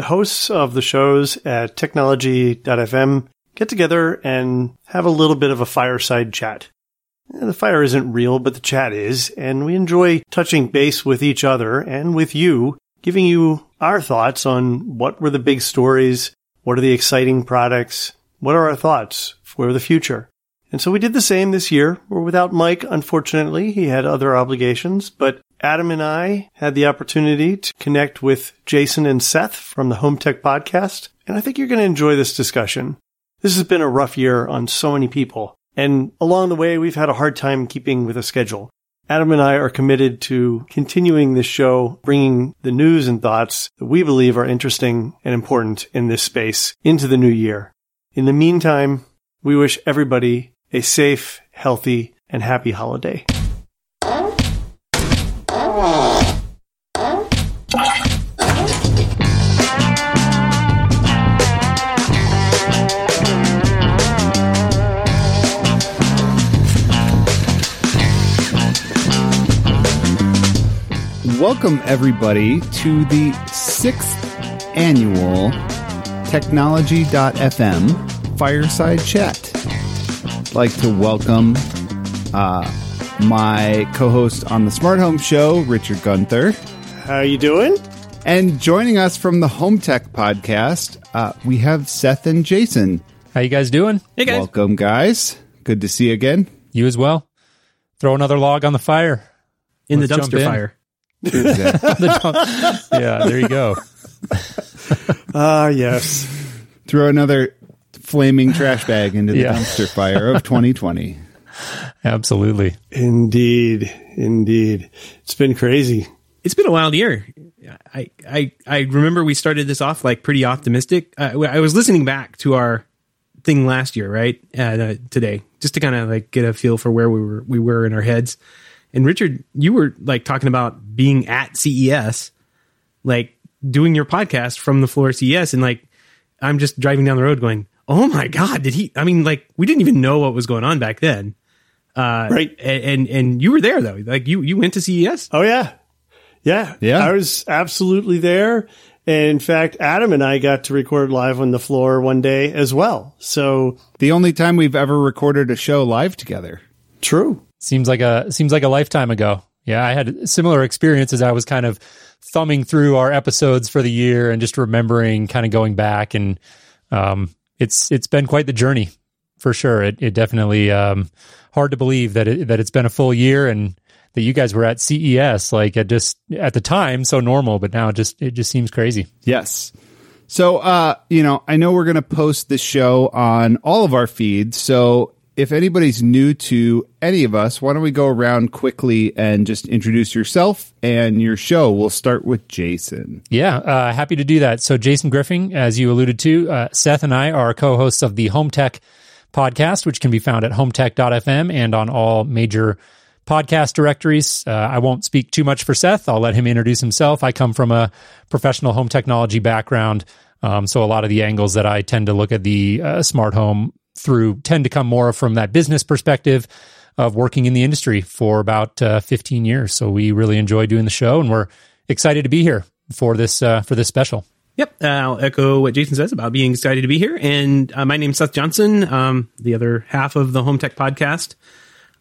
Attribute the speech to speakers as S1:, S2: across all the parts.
S1: the hosts of the shows at technology.fm get together and have a little bit of a fireside chat. The fire isn't real, but the chat is, and we enjoy touching base with each other and with you, giving you our thoughts on what were the big stories, what are the exciting products, what are our thoughts for the future. And so we did the same this year. We're without Mike, unfortunately. He had other obligations, but Adam and I had the opportunity to connect with Jason and Seth from the Home Tech Podcast, and I think you're going to enjoy this discussion. This has been a rough year on so many people, and along the way, we've had a hard time keeping with a schedule. Adam and I are committed to continuing this show, bringing the news and thoughts that we believe are interesting and important in this space into the new year. In the meantime, we wish everybody a safe, healthy, and happy holiday.
S2: Welcome, everybody, to the sixth annual Technology.fm Fireside Chat. I'd like to welcome uh, my co host on the Smart Home Show, Richard Gunther.
S1: How you doing?
S2: And joining us from the Home Tech Podcast, uh, we have Seth and Jason.
S3: How you guys doing?
S4: Hey guys.
S2: Welcome, guys. Good to see you again.
S3: You as well. Throw another log on the fire.
S4: in
S3: Let's
S4: the dumpster
S3: in.
S4: fire.
S3: The dump- yeah, there you go.
S1: Ah, yes.
S2: Throw another flaming trash bag into the
S3: Yeah.
S2: dumpster fire of 2020.
S3: Absolutely.
S1: Indeed. Indeed. It's been crazy.
S4: It's been a wild year. I I I remember we started this off like pretty optimistic. Uh, I was listening back to our thing last year, right? Uh, today, just to kind of like get a feel for where we were we were in our heads. And Richard, you were like talking about being at CES, like doing your podcast from the floor of CES, and like I'm just driving down the road going, "Oh my god, did he?" I mean, like we didn't even know what was going on back then. Uh,
S1: Right.
S4: And, and and you were there though. Like you you went to CES.
S1: Oh, yeah. Yeah.
S2: Yeah.
S1: I was absolutely there. And in fact, Adam and I got to record live on the floor one day as well. So
S2: The only time we've ever recorded a show live together.
S1: true.
S3: Seems like a seems like a lifetime ago. Yeah, I had similar experiences. I was kind of thumbing through our episodes for the year and just remembering kind of going back and um it's it's been quite the journey for sure. It it definitely um hard to believe that it that it's been a full year and that you guys were at CES like at just at the time so normal, but now it just it just seems crazy.
S2: Yes. So, uh, you know, I know we're going to post this show on all of our feeds. So, if anybody's new to any of us, why don't we go around quickly and just introduce yourself and your show? We'll start with Jason.
S3: Yeah, uh, happy to do that. So, Jason Griffing, as you alluded to, uh, Seth and I are co hosts of the Home Tech podcast, which can be found at hometech.fm and on all major podcast directories. Uh, I won't speak too much for Seth. I'll let him introduce himself. I come from a professional home technology background. Um, so, a lot of the angles that I tend to look at the uh, smart home through tend to come more from that business perspective of working in the industry for about uh, 15 years. So, we really enjoy doing the show and we're excited to be here for this uh, for this special.
S4: Yep, uh, I'll echo what Jason says about being excited to be here. And uh, my name's Seth Johnson, um, the other half of the Home Tech Podcast.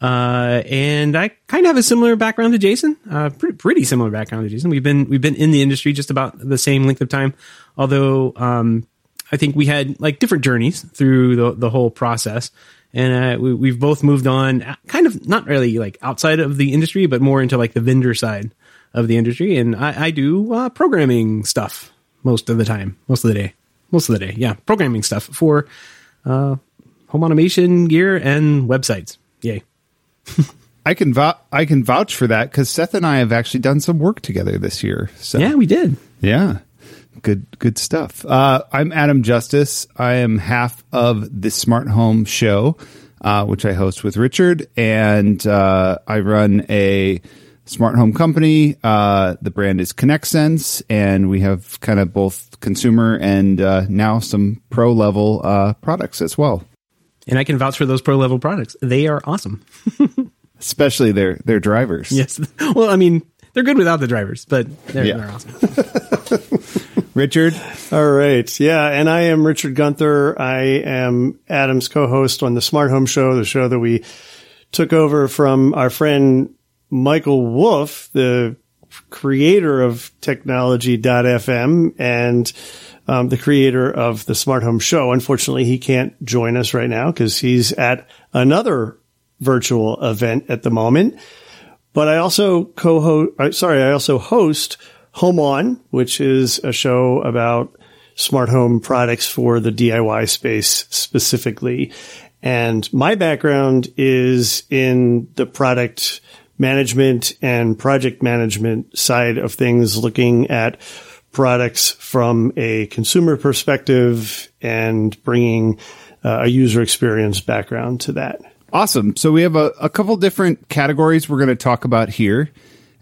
S4: Uh, and I kind of have a similar background to Jason, uh, pretty, pretty similar background to Jason. We've been we've been in the industry just about the same length of time, although um, I think we had like different journeys through the the whole process. And uh, we, we've both moved on, uh, kind of not really like outside of the industry, but more into like the vendor side of the industry. And I, I do uh, programming stuff most of the time, most of the day, most of the day. Yeah, programming stuff for uh, home automation gear and websites. Yay!
S2: I can vou- I can vouch for that because Seth and I have actually done some work together this year. So
S4: Yeah, we did.
S2: yeah. good good stuff. Uh, I'm Adam Justice. I am half of the Smart Home Show, uh, which I host with Richard, and uh, I run a smart home company. Uh, the brand is ConnectSense, and we have kind of both consumer and uh, now some pro level uh, products as well.
S4: And I can vouch for those pro level products. They are awesome.
S2: Especially their their drivers.
S4: Yes. Well, I mean, they're good without the drivers, but they're,
S2: Yeah.
S4: they're awesome.
S2: Richard,
S1: All right. Yeah. And I am Richard Gunther. I am Adam's co-host on the Smart Home Show, the show that we took over from our friend Michael Wolf, the creator of technology.fm and um, the creator of the Smart Home Show. Unfortunately, he can't join us right now because he's at another virtual event at the moment. But I also co-host, sorry, I also host Home On, which is a show about smart home products for the DIY space specifically. And my background is in the product management and project management side of things, looking at products from a consumer perspective and bringing uh, a user experience background to that.
S2: Awesome. So we have a, a couple different categories we're going to talk about here.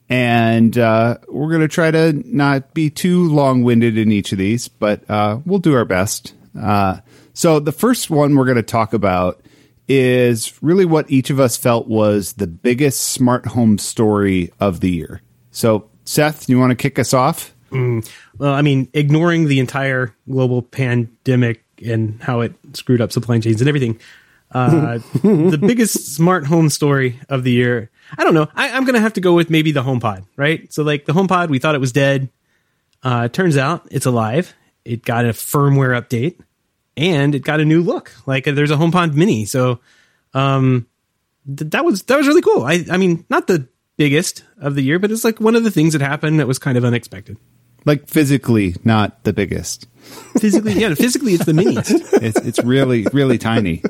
S2: And uh, we're going to try to not be too long winded in each of these, but uh, we'll do our best. Uh, so the first one we're going to talk about is really what each of us felt was the biggest smart home story of the year. So, Seth, you want to kick us off?
S4: Well, I mean, ignoring the entire global pandemic and how it screwed up supply chains and everything, uh, the biggest smart home story of the year. I don't know. I, I'm going to have to go with maybe the HomePod, right? So, like the HomePod, we thought it was dead. Uh, turns out it's alive. It got a firmware update and it got a new look. Like uh, there's a HomePod Mini. So, um, th- that was that was really cool. I I mean, not the biggest of the year, but it's like one of the things that happened that was kind of unexpected.
S2: Like physically, not the biggest.
S4: Physically, yeah, physically it's the miniest.
S2: It's, it's really, really tiny.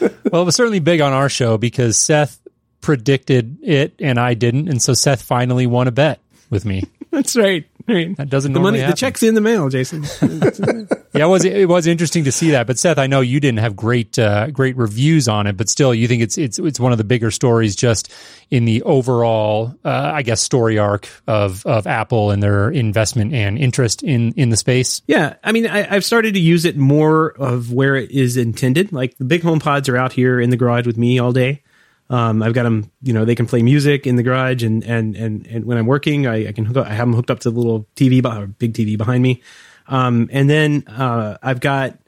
S3: Well, it was certainly big on our show because Seth predicted it and I didn't, and so Seth finally won a bet with me.
S4: That's right. right.
S3: That doesn't
S4: the
S3: normally
S4: money, the check's in the mail, Jason.
S3: Yeah, it was it was interesting to see that. But Seth, I know you didn't have great uh, great reviews on it, but still, you think it's it's it's one of the bigger stories just in the overall, uh, I guess, story arc of of Apple and their investment and interest in in the space.
S4: yeah, I mean, I, I've started to use it more of where it is intended. Like the big home pods are out here in the garage with me all day. Um, I've got them, you know, they can play music in the garage, and and and, and when I'm working, I, I can hook up, I have them hooked up to the little TV, or big TV behind me. Um, and then uh, I've got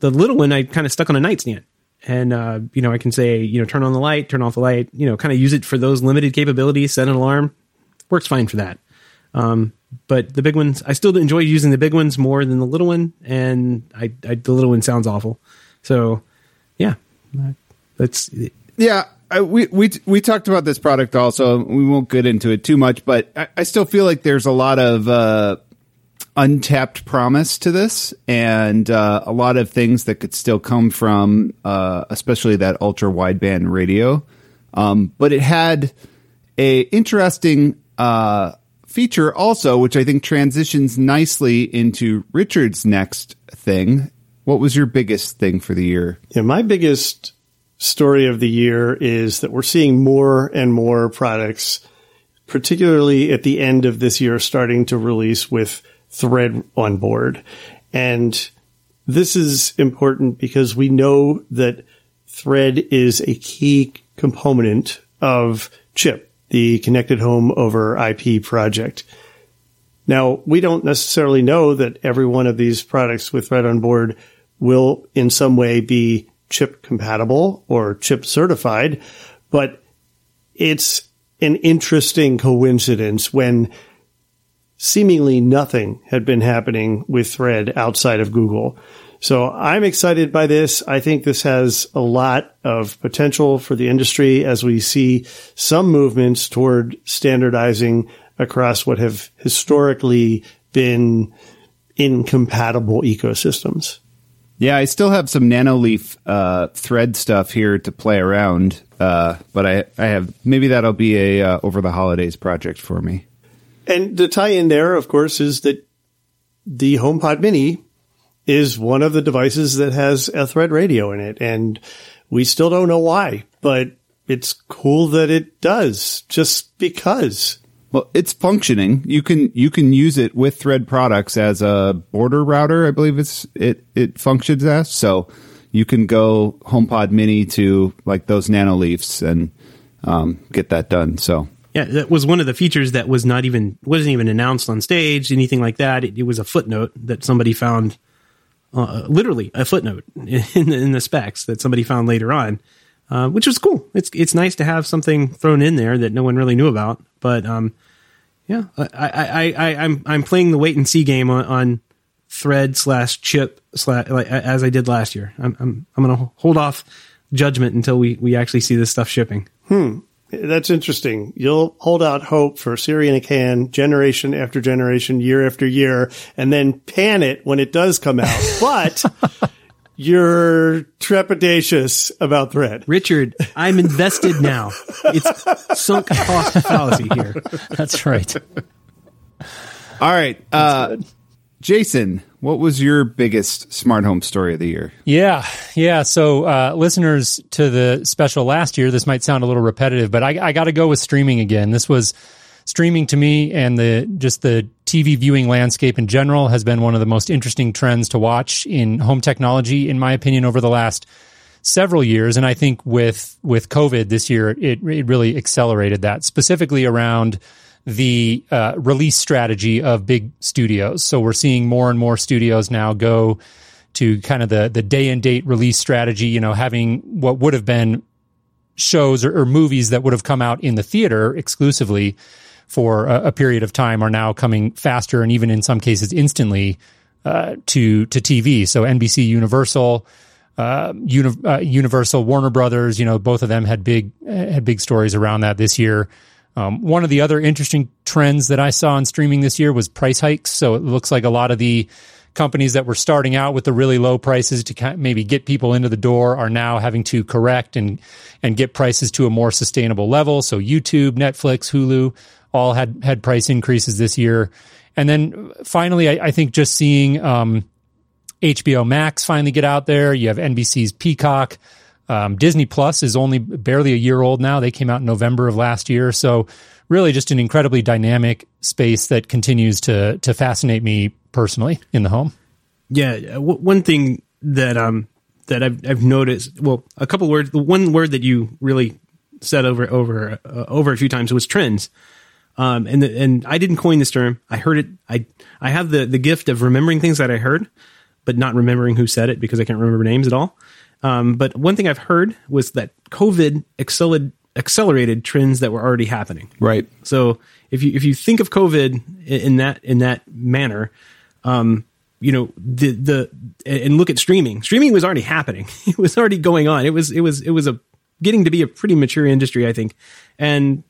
S4: the little one I kind of stuck on a nightstand. And, uh, you know, I can say, you know, turn on the light, turn off the light, you know, kind of use it for those limited capabilities, set an alarm. Works fine for that. Um, but the big ones, I still enjoy using the big ones more than the little one. And I, I the little one sounds awful. So, yeah, that's,
S2: Yeah, I, we we we talked about this product also. We won't get into it too much, but I, I still feel like there's a lot of uh, untapped promise to this, and uh, a lot of things that could still come from, uh, especially that ultra wideband radio. Um, but it had a interesting uh, feature also, which I think transitions nicely into Richard's next thing. What was your biggest thing for the year?
S1: Yeah, my biggest story of the year is that we're seeing more and more products, particularly at the end of this year, starting to release with Thread on board. And this is important because we know that Thread is a key component of CHIP, the Connected Home over IP project. Now, we don't necessarily know that every one of these products with Thread on board will in some way be chip compatible or chip certified, but it's an interesting coincidence when seemingly nothing had been happening with Thread outside of Google. So I'm excited by this. I think this has a lot of potential for the industry as we see some movements toward standardizing across what have historically been incompatible ecosystems.
S2: Yeah, I still have some Nanoleaf uh, thread stuff here to play around, uh, but I, I have maybe that'll be a uh, over the holidays project for me.
S1: And the tie in there, of course, is that the HomePod Mini is one of the devices that has a thread radio in it. And we still don't know why, but it's cool that it does just because.
S2: Well, it's functioning. You can you can use it with Thread products as a border router. I believe it's it it functions as so. You can go HomePod Mini to like those Nanoleafs and um, get that done. So
S4: Yeah, that was one of the features that was not even wasn't even announced on stage, anything like that. It, it was a footnote that somebody found, uh, literally a footnote in, in the specs that somebody found later on, uh, which was cool. It's it's nice to have something thrown in there that no one really knew about. But um, yeah, I, I, I, I I'm I'm playing the wait and see game on, on thread slash chip slash like, as I did last year. I'm I'm I'm gonna hold off judgment until we we actually see this stuff shipping.
S1: Hmm, that's interesting. You'll hold out hope for Siri in a can generation after generation, year after year, and then pan it when it does come out. But you're trepidatious about thread.
S4: Richard, I'm invested now. It's sunk cost fallacy here.
S3: That's right.
S2: all right, uh, Jason, what was your biggest smart home story of the year?
S3: Yeah, yeah. So, uh, listeners to the special last year, this might sound a little repetitive, but I, I got to go with streaming again. This was streaming to me, and the just the TV viewing landscape in general has been one of the most interesting trends to watch in home technology, in my opinion, over the last several years. And I think with with COVID this year, it it really accelerated that, specifically around the uh, release strategy of big studios. So we're seeing more and more studios now go to kind of the the day and date release strategy. You know, having what would have been shows or, or movies that would have come out in the theater exclusively for a, a period of time are now coming faster and even in some cases instantly uh, to to TV. So NBC, Universal. Uh, Uni- uh, Universal, Warner Brothers, you know, both of them had big had big stories around that this year. Um, one of the other interesting trends that I saw in streaming this year was price hikes. So it looks like a lot of the companies that were starting out with the really low prices to maybe get people into the door are now having to correct and and get prices to a more sustainable level. So YouTube, Netflix, Hulu all had had price increases this year. And then finally, I, I think just seeing um, HBO Max finally get out there. You have NBC's Peacock. Um, Disney Plus is only barely a year old now. They came out in November of last year. So really just an incredibly dynamic space that continues to to fascinate me personally in the home.
S4: Yeah, w- one thing that um that I've I've noticed. Well, a couple words. The one word that you really said over over uh, over a few times was trends. Um, and the, and I didn't coin this term. I heard it. I I have the the gift of remembering things that I heard, but not remembering who said it because I can't remember names at all. Um, but one thing I've heard was that COVID accelerated accelerated trends that were already happening.
S2: Right.
S4: So if you if you think of COVID in, that in that manner, um, you know the the and look at streaming. Streaming was already happening. It was already going on. It was it was it was a getting to be a pretty mature industry, I think. And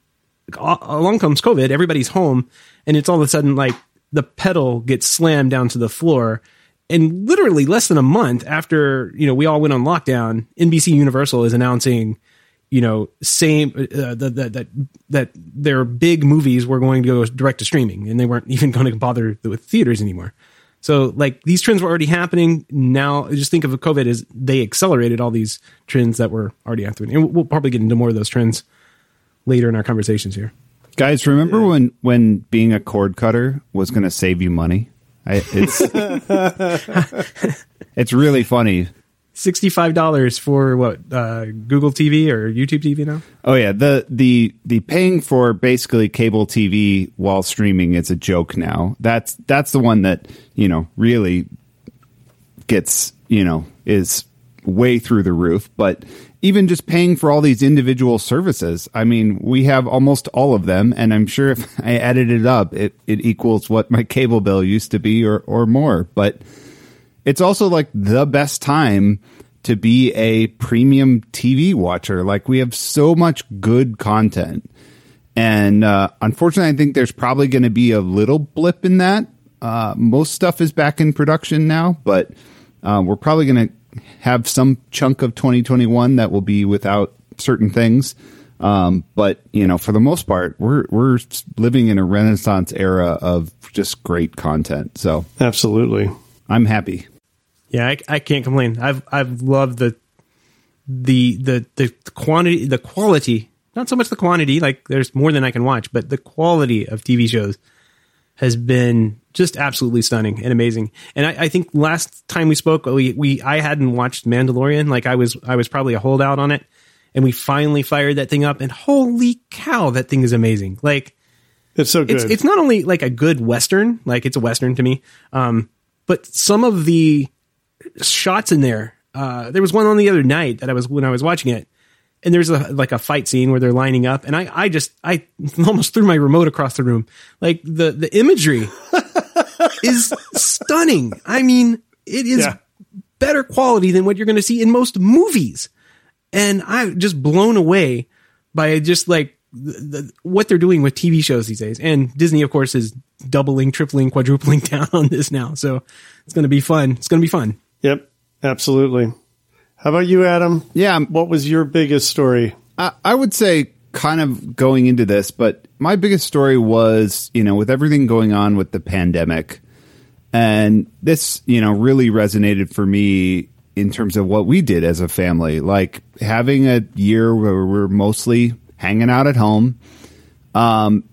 S4: along comes COVID. Everybody's home, and it's all of a sudden like the pedal gets slammed down to the floor. And literally less than a month after you know we all went on lockdown, NBC Universal is announcing you know, same uh, that that that their big movies were going to go direct to streaming, and they weren't even going to bother with theaters anymore. So, like these trends were already happening. Now, just think of COVID as they accelerated all these trends that were already happening, and we'll probably get into more of those trends later in our conversations here.
S2: Guys, remember when when being a cord cutter was going to save you money? I, it's it's really funny.
S4: Sixty-five dollars for what uh, Google TV or YouTube TV now?
S2: Oh yeah, the the the paying for basically cable TV while streaming is a joke now. That's that's the one that you know really gets you know is way through the roof. But even just paying for all these individual services, I mean, we have almost all of them, and I'm sure if I added it up, it it equals what my cable bill used to be or or more. But it's also like the best time to be a premium TV watcher. Like we have so much good content. And uh, unfortunately, I think there's probably going to be a little blip in that. Uh, most stuff is back in production now, but uh, we're probably going to have some chunk of 2021 that will be without certain things. Um, but you know, for the most part, we're we're living in a renaissance era of just great content. So
S1: Absolutely.
S2: I'm happy.
S4: Yeah, I, I can't complain. I've I've loved the the the the quantity the quality, not so much the quantity, like there's more than I can watch, but the quality of TV shows has been just absolutely stunning and amazing. And I, I think last time we spoke, we, we I hadn't watched Mandalorian. Like I was I was probably a holdout on it, and we finally fired that thing up. And holy cow, that thing is amazing! Like
S1: It's so good.
S4: it's it's not only like a good western, like it's a western to me, um, but some of the shots in there. Uh, there was one on the other night that I was when I was watching it, and there's a like a fight scene where they're lining up, and I I just I almost threw my remote across the room. Like the the imagery is stunning. I mean, it is
S1: Yeah.
S4: better quality than what you're going to see in most movies, and I'm just blown away by just like the, the, what they're doing with TV shows these days. And Disney, of course, is doubling, tripling, quadrupling down on this now. So it's going to be fun. It's going to be fun.
S1: yep. Absolutely. How about you, Adam?
S2: Yeah,
S1: What was your biggest story?
S2: I, I would say kind of going into this, but my biggest story was, you know, with everything going on with the pandemic, and this, you know, really resonated for me in terms of what we did as a family. Like having a year where we're mostly hanging out at home, Um,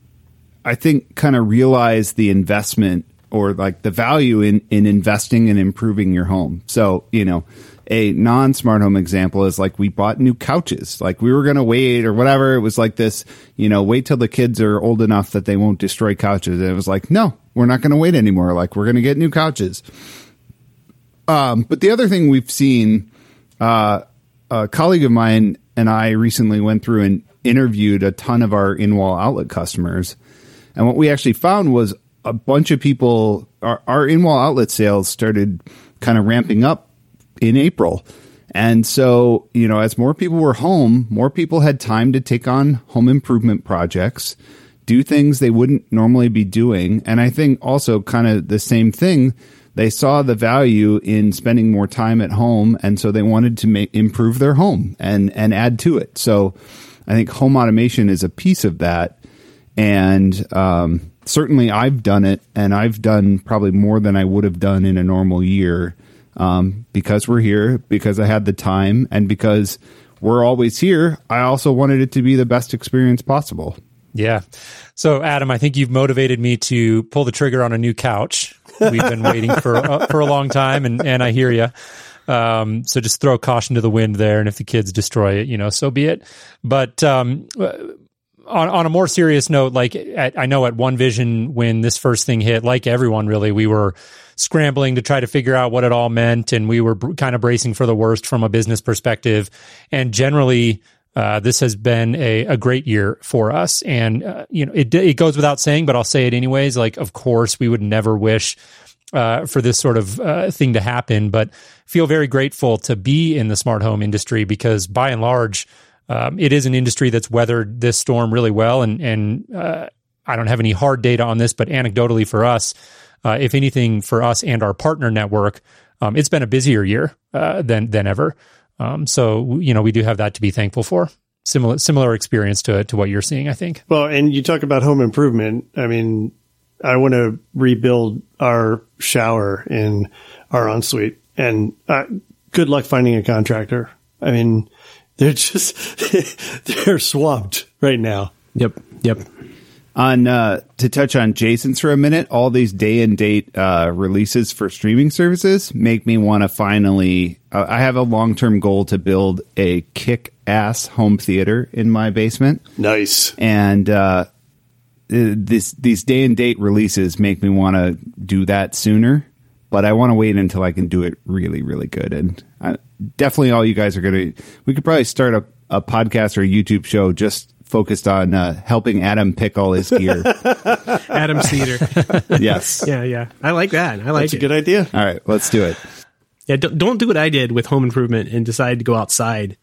S2: I think kind of realize the investment or like the value in, in investing and improving your home. So, you know, a non smart home example is like we bought new couches. Like we were going to wait or whatever. It was like this, you know, wait till the kids are old enough that they won't destroy couches. And it was like, no, we're not going to wait anymore. Like we're going to get new couches. Um, but the other thing we've seen, uh, a colleague of mine and I recently went through and interviewed a ton of our in wall outlet customers. And what we actually found was a bunch of people, our, our in wall outlet sales started kind of ramping up in April. And so, you know, as more people were home, more people had time to take on home improvement projects, do things they wouldn't normally be doing. And I think also kind of the same thing. They saw the value in spending more time at home. And so they wanted to make, improve their home and, and add to it. So I think home automation is a piece of that. And, um, certainly I've done it and I've done probably more than I would have done in a normal year um, because we're here, because I had the time, and because we're always here. I also wanted it to be the best experience possible.
S3: Yeah. So, Adam, I think you've motivated me to pull the trigger on a new couch. We've been waiting for uh, for a long time, and and I hear you. Um, so just throw caution to the wind there, and if the kids destroy it, you know, so be it. But um, on on a more serious note, like at, I know at One Vision when this first thing hit, like everyone really, we were scrambling to try to figure out what it all meant, and we were br- kind of bracing for the worst from a business perspective. And generally, uh, this has been a, a great year for us, and uh, you know it it goes without saying, but I'll say it anyways. Like, of course, we would never wish uh, for this sort of uh, thing to happen, but feel very grateful to be in the smart home industry because, by and large, um, it is an industry that's weathered this storm really well. And and uh, I don't have any hard data on this, but anecdotally for us, if anything, for us and our partner network, um, it's been a busier year than than ever. Um, so you know we do have that to be thankful for. Similar similar experience to to what you're seeing, I think.
S1: Well, and you talk about home improvement. I mean, I want to rebuild our shower in our ensuite, and uh, good luck finding a contractor. I mean, they're just they're swamped right now.
S4: Yep. Yep.
S2: On uh, to touch on Jason's for a minute, all these day and date uh, releases for streaming services make me want to finally. Uh, I have a long term goal to build a kick ass home theater in my basement.
S1: Nice.
S2: and uh, this these day and date releases make me want to do that sooner. But I want to wait until I can do it really, really good. And I, definitely, all you guys are going to. We could probably start a, a podcast or a YouTube show just focused on uh, helping Adam pick all his gear.
S4: Adam Cedar.
S2: yes.
S4: yeah. Yeah. I like that. I like
S1: That's a
S4: it.
S1: good idea.
S2: All right, let's do it.
S4: Yeah, don't, don't do what I did with home improvement and decide to go outside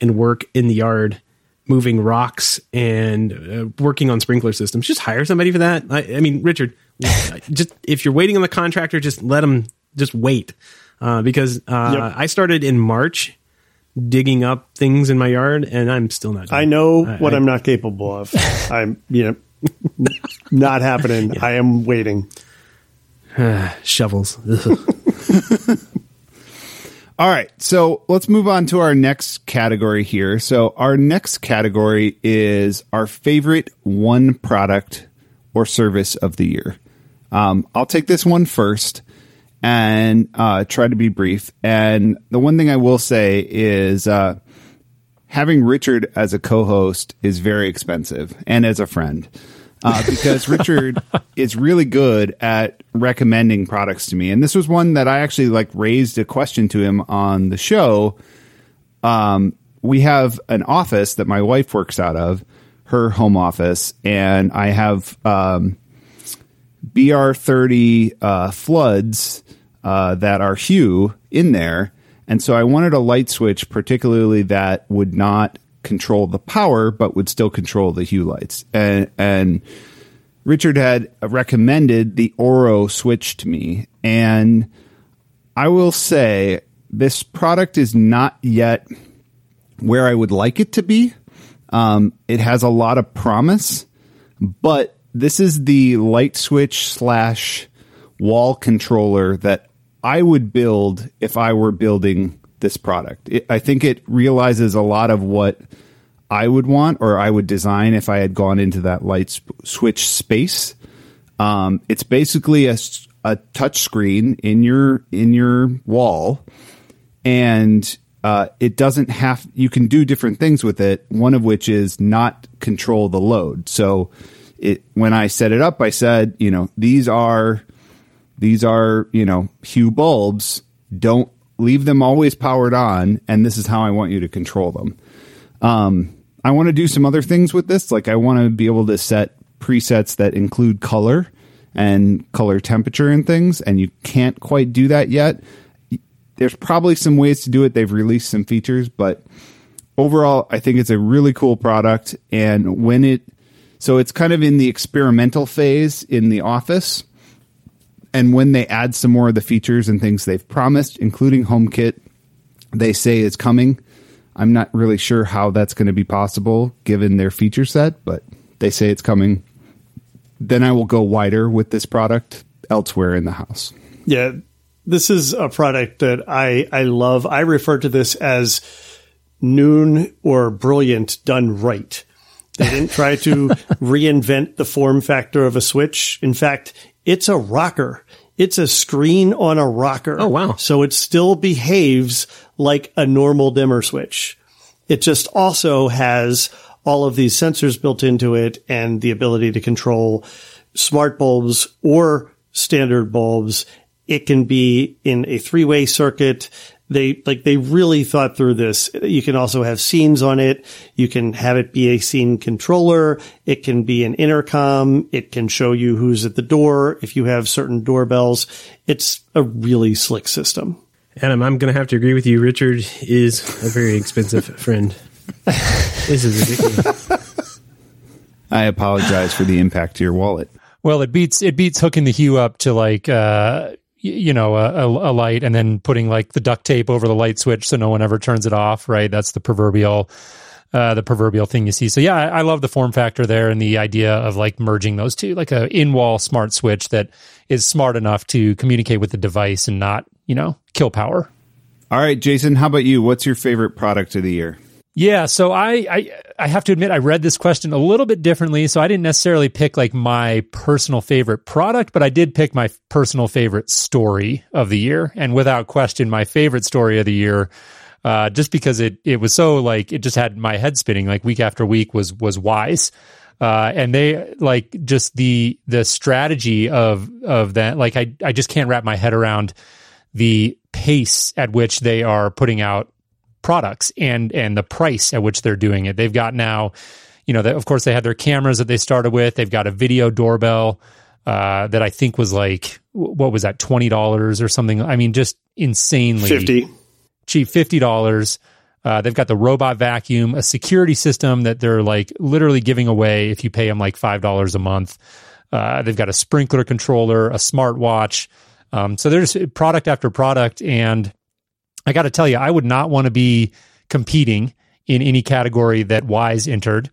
S4: and work in the yard, moving rocks and uh, working on sprinkler systems. Just hire somebody for that. I, I mean, Richard, just if you're waiting on the contractor, just let them just wait uh, because uh,
S1: Yep.
S4: I started in March digging up things in my yard, and I'm still not. Doing
S1: I know
S4: it.
S1: what
S4: I,
S1: I, am not capable of. I'm, you know, not happening. I am waiting.
S4: shovels.
S2: All right, so let's move on to our next category here. So our next category is our favorite one product or service of the year. Um, I'll take this one first and uh, try to be brief. And the one thing I will say is uh, having Richard as a co-host is very expensive, and as a friend. Uh, because Richard is really good at recommending products to me, and this was one that I actually like raised a question to him on the show. Um, we have an office that my wife works out of, her home office, and I have um, BR30 uh, floods uh, that are Hue in there. And so I wanted a light switch, particularly that would not control the power, but would still control the Hue lights. And, and Richard had recommended the Orro switch to me. And I will say this product is not yet where I would like it to be. Um, it has a lot of promise, but this is the light switch slash wall controller that I would build if I were building this product. It, I think it realizes a lot of what I would want or I would design if I had gone into that light sp- switch space. Um, it's basically a, a touch screen in your in your wall, and uh, it doesn't have. You can do different things with it. One of which is not control the load. So, it when I set it up, I said, you know, these are these are you know hue bulbs. Don't leave them always powered on, and this is how I want you to control them. Um, I want to do some other things with this. Like I want to be able to set presets that include color and color temperature and things, and you can't quite do that yet. There's probably some ways to do it. They've released some features, but overall, I think it's a really cool product. And when it, so it's kind of in the experimental phase in the office. And when they add some more of the features and things they've promised, including HomeKit, they say it's coming. I'm not really sure how that's going to be possible given their feature set, but they say it's coming. Then I will go wider with this product elsewhere in the house.
S1: Yeah, this is a product that I I love. I refer to this as noon or brilliant done right. They didn't try to reinvent the form factor of a switch. In fact, it's a rocker. It's a screen on a rocker.
S4: Oh, wow.
S1: So it still behaves like a normal dimmer switch. It just also has all of these sensors built into it and the ability to control smart bulbs or standard bulbs. It can be in a three way circuit. They like they really thought through this. You can also have scenes on it. You can have it be a scene controller. It can be an intercom. It can show you who's at the door if you have certain doorbells. It's a really slick system.
S4: Adam, I'm going to have to agree with you. Richard is a very expensive friend. This is ridiculous.
S2: I apologize for the impact to your wallet.
S3: Well, it beats it beats hooking the hue up to like uh y- you know a, a, light and then putting like the duct tape over the light switch so no one ever turns it off. Right, that's the proverbial uh, the proverbial thing you see. So yeah, I, I love the form factor there and the idea of like merging those two, like a in wall smart switch that is smart enough to communicate with the device and not you know kill power.
S2: All right, Jason, how about you? What's your favorite product of the year?
S3: Yeah, so I, I I have to admit I read this question a little bit differently. So I didn't necessarily pick like my personal favorite product, but I did pick my personal favorite story of the year, and without question, my favorite story of the year, uh, just because it it was so like it just had my head spinning like week after week was was Wyze. Uh, and they like just the the strategy of of that like I I just can't wrap my head around the pace at which they are putting out products and and the price at which they're doing it. They've got now, you know, they, of course they had their cameras that they started with. They've got a video doorbell uh, that I think was like what was that twenty dollars or something. I mean, just insanely
S1: 50.
S3: cheap, fifty dollars. Uh, they've got the robot vacuum, a security system that they're like literally giving away if you pay them like five dollars a month. Uh, they've got a sprinkler controller, a smartwatch. Um, so there's product after product, and I got to tell you, I would not want to be competing in any category that Wyze entered.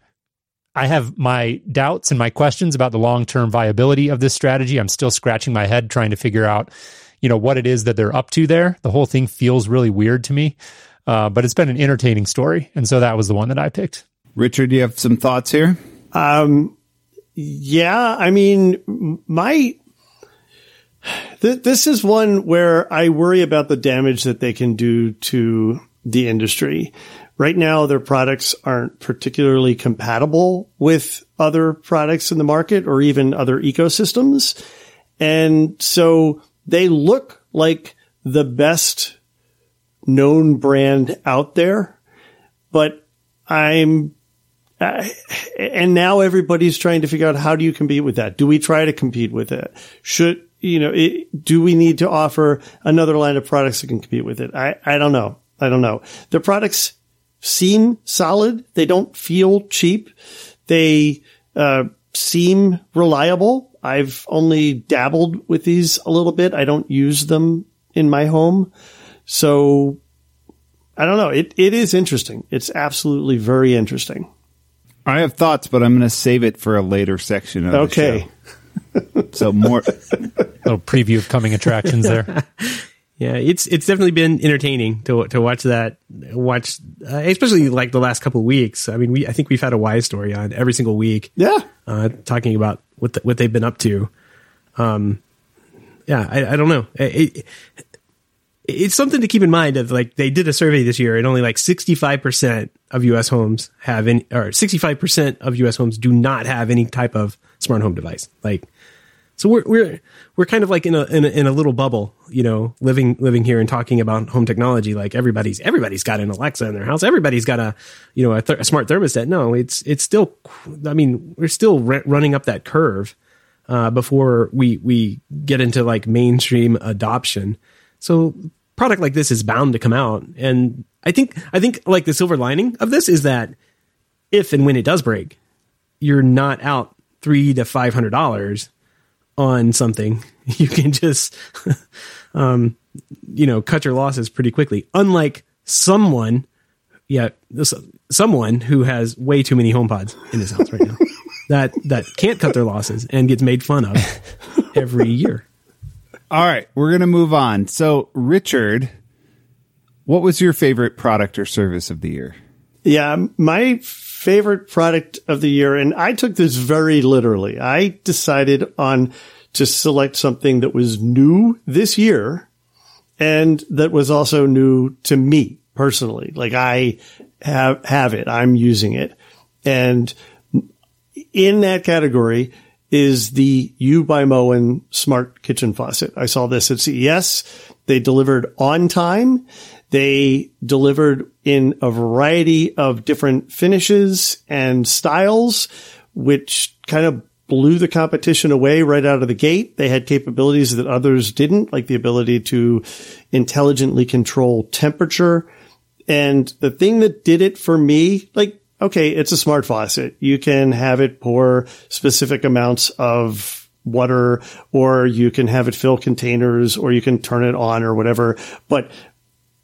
S3: I have my doubts and my questions about the long term viability of this strategy. I'm still scratching my head trying to figure out, you know, what it is that they're up to there. The whole thing feels really weird to me, uh, but it's been an entertaining story, and so that was the one that I picked.
S2: Richard, do you have some thoughts here?
S1: Um, yeah, I mean, my th- this is one where I worry about the damage that they can do to the industry. Right now, their products aren't particularly compatible with other products in the market or even other ecosystems. And so they look like the best known brand out there, but I'm uh, and now everybody's trying to figure out how do you compete with that? Do we try to compete with it? Should, you know, it, do we need to offer another line of products that can compete with it? I, I don't know. I don't know. The products seem solid. They don't feel cheap. They uh, seem reliable. I've only dabbled with these a little bit. I don't use them in my home. So I don't know. It, it is interesting. It's absolutely very interesting.
S2: I have thoughts, but I'm going to save it for a later section of
S1: okay.
S2: The show. so more
S3: little preview of coming attractions there.
S4: Yeah, it's it's definitely been entertaining to to watch that. Watch, uh, especially like the last couple of weeks. I mean, we I think we've had a Wyze story on every single week.
S1: Yeah,
S4: uh, talking about what the, what they've been up to. Um, yeah, I, I don't know. It, it, it's something to keep in mind. Of like they did a survey this year, and only like sixty five percent of U.S. homes have any, or sixty five percent of U.S. homes do not have any type of smart home device. Like so we're we're we're kind of like in a, in a in a little bubble, you know, living living here and talking about home technology. Like everybody's everybody's got an Alexa in their house. Everybody's got a you know a, th- a smart thermostat. No, it's it's still. I mean, we're still re- running up that curve uh, before we we get into like mainstream adoption. So product like this is bound to come out, and I think I think like the silver lining of this is that if and when it does break, you're not out three to five hundred dollars on something, you can just, um, you know, cut your losses pretty quickly. Unlike someone, yeah, this, someone who has way too many HomePods in his house right now that that can't cut their losses and gets made fun of every year.
S2: All right, we're gonna move on. So, Richard, what was your favorite product or service of the year?
S1: Yeah, my favorite product of the year, and I took this very literally. I decided on to select something that was new this year and that was also new to me personally. Like I have, have it. I'm using it. And in that category is the U by Moen smart kitchen faucet. I saw this at CES. They delivered on time. They delivered in a variety of different finishes and styles, which kind of blew the competition away right out of the gate. They had capabilities that others didn't, like the ability to intelligently control temperature. And the thing that did it for me, like, okay, it's a smart faucet. You can have it pour specific amounts of water or you can have it fill containers or you can turn it on or whatever. But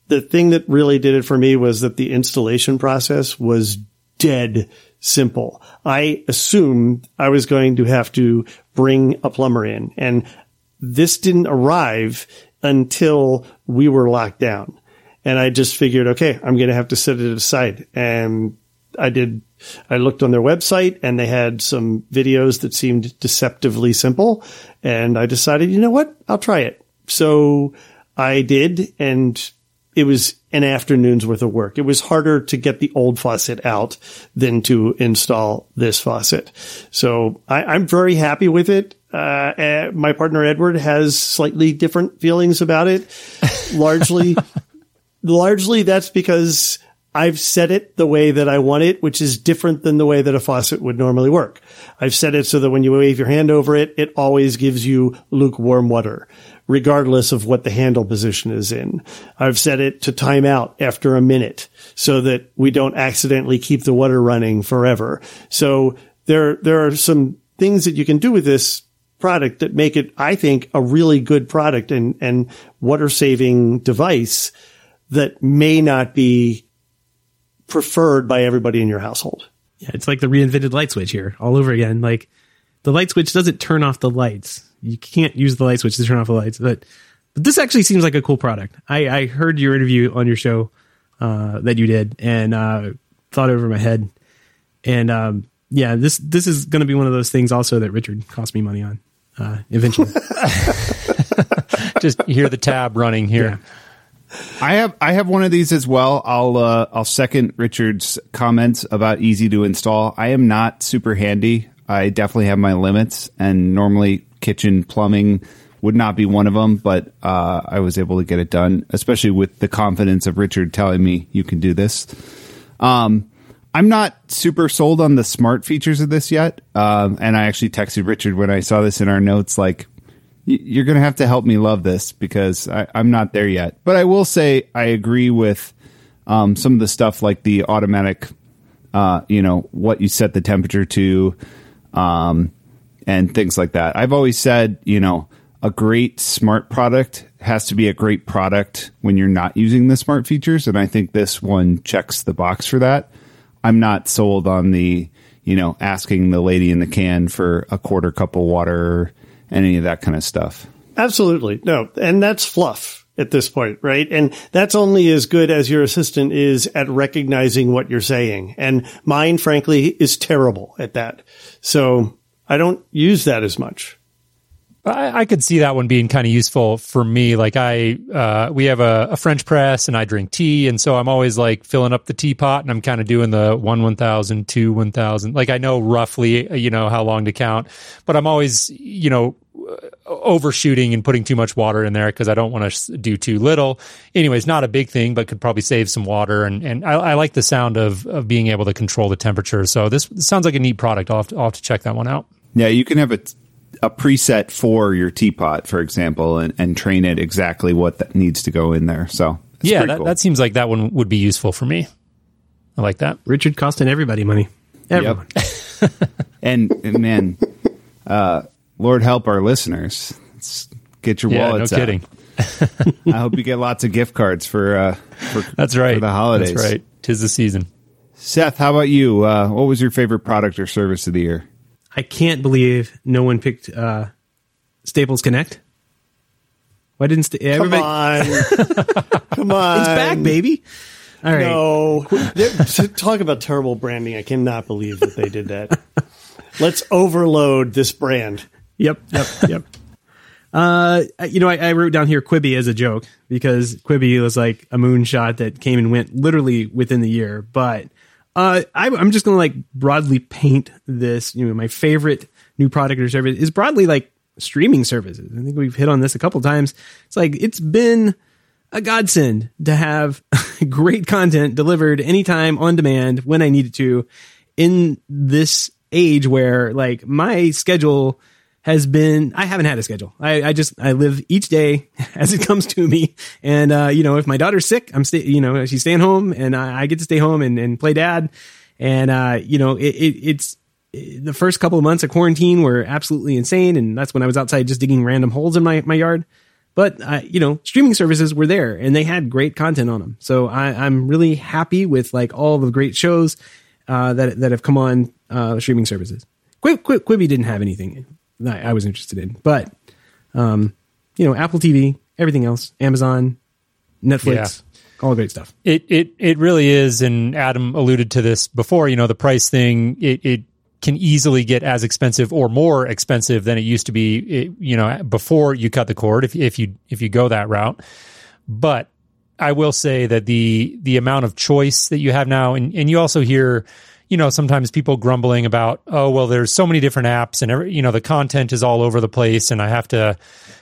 S1: the thing that really did it for me was that the installation process was dead simple. I assumed I was going to have to bring a plumber in and this didn't arrive until we were locked down. And I just figured, okay, I'm going to have to set it aside. And I did, I looked on their website and they had some videos that seemed deceptively simple. And I decided, you know what? I'll try it. So I did. And it was an afternoon's worth of work. It was harder to get the old faucet out than to install this faucet. So I, am very happy with it. Uh, eh, my partner Edward has slightly different feelings about it. largely, largely that's because I've set it the way that I want it, which is different than the way that a faucet would normally work. I've set it so that when you wave your hand over it, it always gives you lukewarm water regardless of what the handle position is in. I've set it to time out after a minute so that we don't accidentally keep the water running forever. So there, there are some things that you can do with this product that make it, I think, a really good product and, and water saving device that may not be preferred by everybody in your household.
S4: Yeah, it's like the reinvented light switch here all over again. Like the light switch doesn't turn off the lights. You can't use the light switch to turn off the lights, but, but this actually seems like a cool product. I, I heard your interview on your show uh, that you did and uh, thought over my head. And um, yeah, this this is going to be one of those things also that Richard cost me money on uh, eventually.
S3: Just hear the tab running here.
S2: I have I have one of these as well. I'll uh, I'll second Richard's comments about easy to install. I am not super handy. I definitely have my limits, and normally kitchen plumbing would not be one of them. But uh, I was able to get it done, especially with the confidence of Richard telling me you can do this. Um, I'm not super sold on the smart features of this yet, um, and I actually texted Richard when I saw this in our notes, like you're going to have to help me love this because I, am not there yet. But I will say I agree with um, some of the stuff like the automatic, uh, you know, what you set the temperature to, um, and things like that. I've always said, you know, a great smart product has to be a great product when you're not using the smart features, and I think this one checks the box for that. I'm not sold on the, you know, asking the lady in the can for a quarter cup of water any of that kind of stuff.
S1: Absolutely. No. And that's fluff at this point, right? And that's only as good as your assistant is at recognizing what you're saying. And mine, frankly, is terrible at that. So I don't use that as much.
S3: I, I could see that one being kind of useful for me. Like I, uh, we have a, a, French press and I drink tea. And so I'm always like filling up the teapot and I'm kind of doing the one, 1000, two, 1000. Like I know roughly, you know, how long to count, but I'm always, you know, overshooting and putting too much water in there because I don't want to do too little. Anyways, not a big thing, but could probably save some water. And, and I, I like the sound of, of being able to control the temperature. So this, this sounds like a neat product. I'll have, to, I'll have to check that one out.
S2: Yeah, you can have a a preset for your teapot, for example, and, and train it exactly what that needs to go in there. So
S3: yeah, that, cool. that seems like that one would be useful for me. I like that.
S4: Richard costing everybody money. Everyone.
S2: Yep. and, and, man, uh, Lord help our listeners. Let's get your yeah, wallets.
S3: No kidding.
S2: I hope you get lots of gift cards for. Uh, for
S3: That's right.
S2: For the holidays.
S3: That's right. Tis the season.
S2: Seth, how about you? Uh, what was your favorite product or service of the year?
S4: I can't believe no one picked uh, Staples Connect. Why didn't st-
S1: everybody? Come on, come on!
S4: It's back, baby.
S1: All right. No, talk about terrible branding. I cannot believe that they did that. Let's overload this brand.
S4: Yep, yep, yep. Uh, you know, I, I, wrote down here Quibi as a joke because Quibi was like a moonshot that came and went literally within the year. But uh, I, am just going to like broadly paint this. You know, my favorite new product or service is broadly like streaming services. I think we've hit on this a couple times. It's like it's been a godsend to have great content delivered anytime on demand when I need it to in this age where like my schedule has been I haven't had a schedule. I, I just I live each day as it comes to me. And uh, you know, if my daughter's sick, I'm stay you know, she's staying home and I, I get to stay home and, and play dad. And uh, you know, it, it, it's the first couple of months of quarantine were absolutely insane, and that's when I was outside just digging random holes in my, my yard. But uh, you know, streaming services were there, and they had great content on them. So I, I'm really happy with like all the great shows uh, that that have come on uh, streaming services. Quib, Quib, Quibi didn't have anything I was interested in. But, um, you know, Apple TV, everything else, Amazon, Netflix, yeah. all the great stuff.
S3: It it it really is, and Adam alluded to this before. You know, the price thing. It it can easily get as expensive or more expensive than it used to be. It, you know, before you cut the cord, if if you if you go that route. But I will say that the the amount of choice that you have now, and and you also hear you know, sometimes people grumbling about, oh, well, there's so many different apps and, every, you know, the content is all over the place and I have to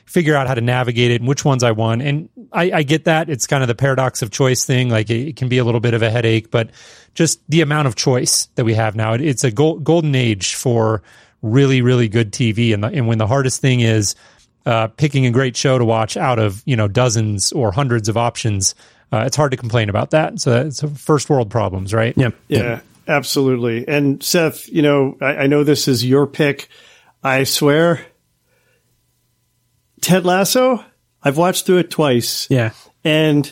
S3: figure out how to navigate it and which ones I want. And I, I get that. It's kind of the paradox of choice thing. Like it, it, can be a little bit of a headache, but just the amount of choice that we have now, it, it's a gold, golden age for really, really good TV. And, the, and when the hardest thing is, uh, picking a great show to watch out of, you know, dozens or hundreds of options, uh, it's hard to complain about that. So it's first world problems, right?
S1: Yeah. Yeah. Absolutely. And Seth, you know, I, I know this is your pick. I swear, Ted Lasso, I've watched through it twice.
S4: Yeah.
S1: And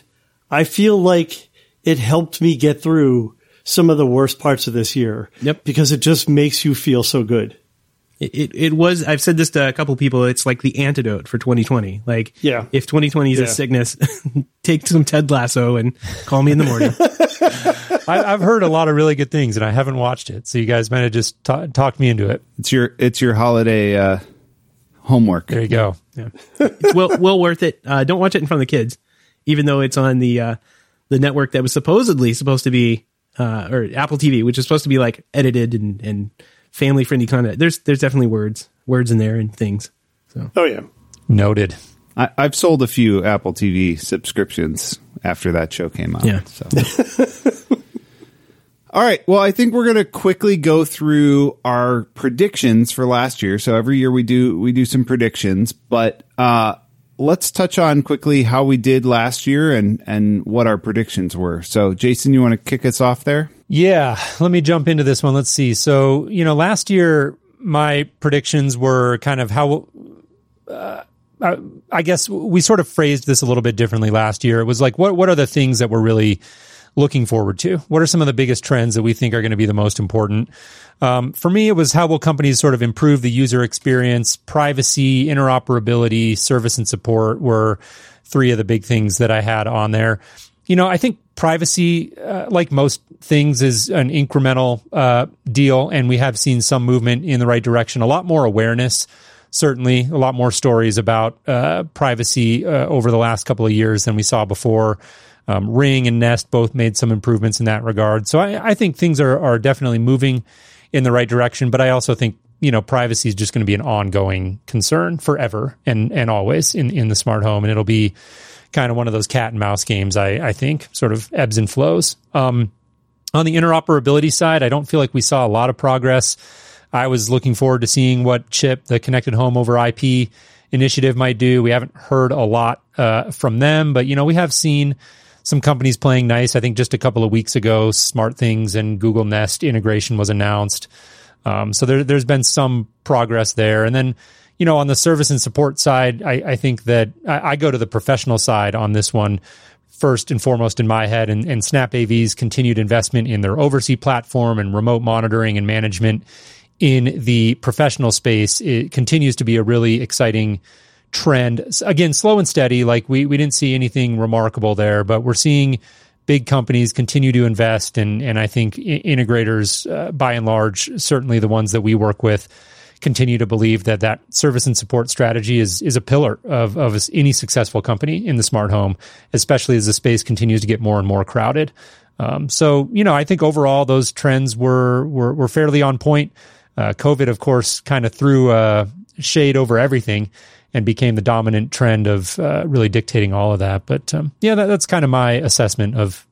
S1: I feel like it helped me get through some of the worst parts of this year.
S4: Yep.
S1: Because it just makes you feel so good.
S4: It, it, it was, I've said this to a couple people, it's like the antidote for 2020. Like,
S1: Yeah.
S4: if 2020 is
S1: Yeah.
S4: a sickness, take some Ted Lasso and call me in the morning.
S3: I, I've heard a lot of really good things, and I haven't watched it. So you guys might have just ta- talked me into it.
S2: It's your it's your holiday uh, homework.
S3: There you go.
S4: Yeah. It's well, well worth it. Uh, don't watch it in front of the kids, even though it's on the, uh, the network that was supposedly supposed to be, uh, or Apple TV, which is supposed to be like edited and, and family friendly content. There's, there's definitely words, words in there and things. So
S1: Oh yeah.
S3: Noted.
S2: I, I've sold a few Apple TV subscriptions after that show came out.
S4: Yeah.
S2: So. All right. Well, I think we're going to quickly go through our predictions for last year. So every year we do we do some predictions, but uh, let's touch on quickly how we did last year and and what our predictions were. So, Jason, you want to kick us off there?
S3: Yeah, let me jump into this one. Let's see. So, you know, last year my predictions were kind of how uh, I- guess we sort of phrased this a little bit differently last year. It was like what what are the things that we're really looking forward to? What are some of the biggest trends that we think are going to be the most important? Um, for me, it was how will companies sort of improve the user experience, privacy, interoperability, service and support were three of the big things that I had on there. You know, I think privacy, uh, like most things, is an incremental uh, deal, and we have seen some movement in the right direction. A lot more awareness, certainly, a lot more stories about uh, privacy uh, over the last couple of years than we saw before. Um, Ring and Nest both made some improvements in that regard. So I, I think things are, are definitely moving in the right direction. But I also think you know privacy is just going to be an ongoing concern forever and and always in in the smart home, and it'll be kind of one of those cat and mouse games. I I think sort of ebbs and flows. Um, on the interoperability side, I don't feel like we saw a lot of progress. I was looking forward to seeing what Chip, the Connected Home over IP initiative, might do. We haven't heard a lot uh, from them, but you know we have seen some companies playing nice. I think just a couple of weeks ago, Smart Things and Google Nest integration was announced. Um, so there, there's been some progress there. And then, you know, on the service and support side, I, I think that I, I go to the professional side on this one first and foremost in my head. And, and Snap AV's continued investment in their OvrC platform and remote monitoring and management in the professional space it continues to be a really exciting trend. Again, slow and steady. Like we we didn't see anything remarkable there, but we're seeing big companies continue to invest, and and I think integrators, uh, by and large, certainly the ones that we work with, continue to believe that that service and support strategy is is a pillar of of any successful company in the smart home, especially as the space continues to get more and more crowded. Um, so you know, I think overall those trends were were, were fairly on point. Uh, COVID, of course, kind of threw uh, shade over everything and became the dominant trend of uh, really dictating all of that. But um, yeah, that, that's kind of my assessment of,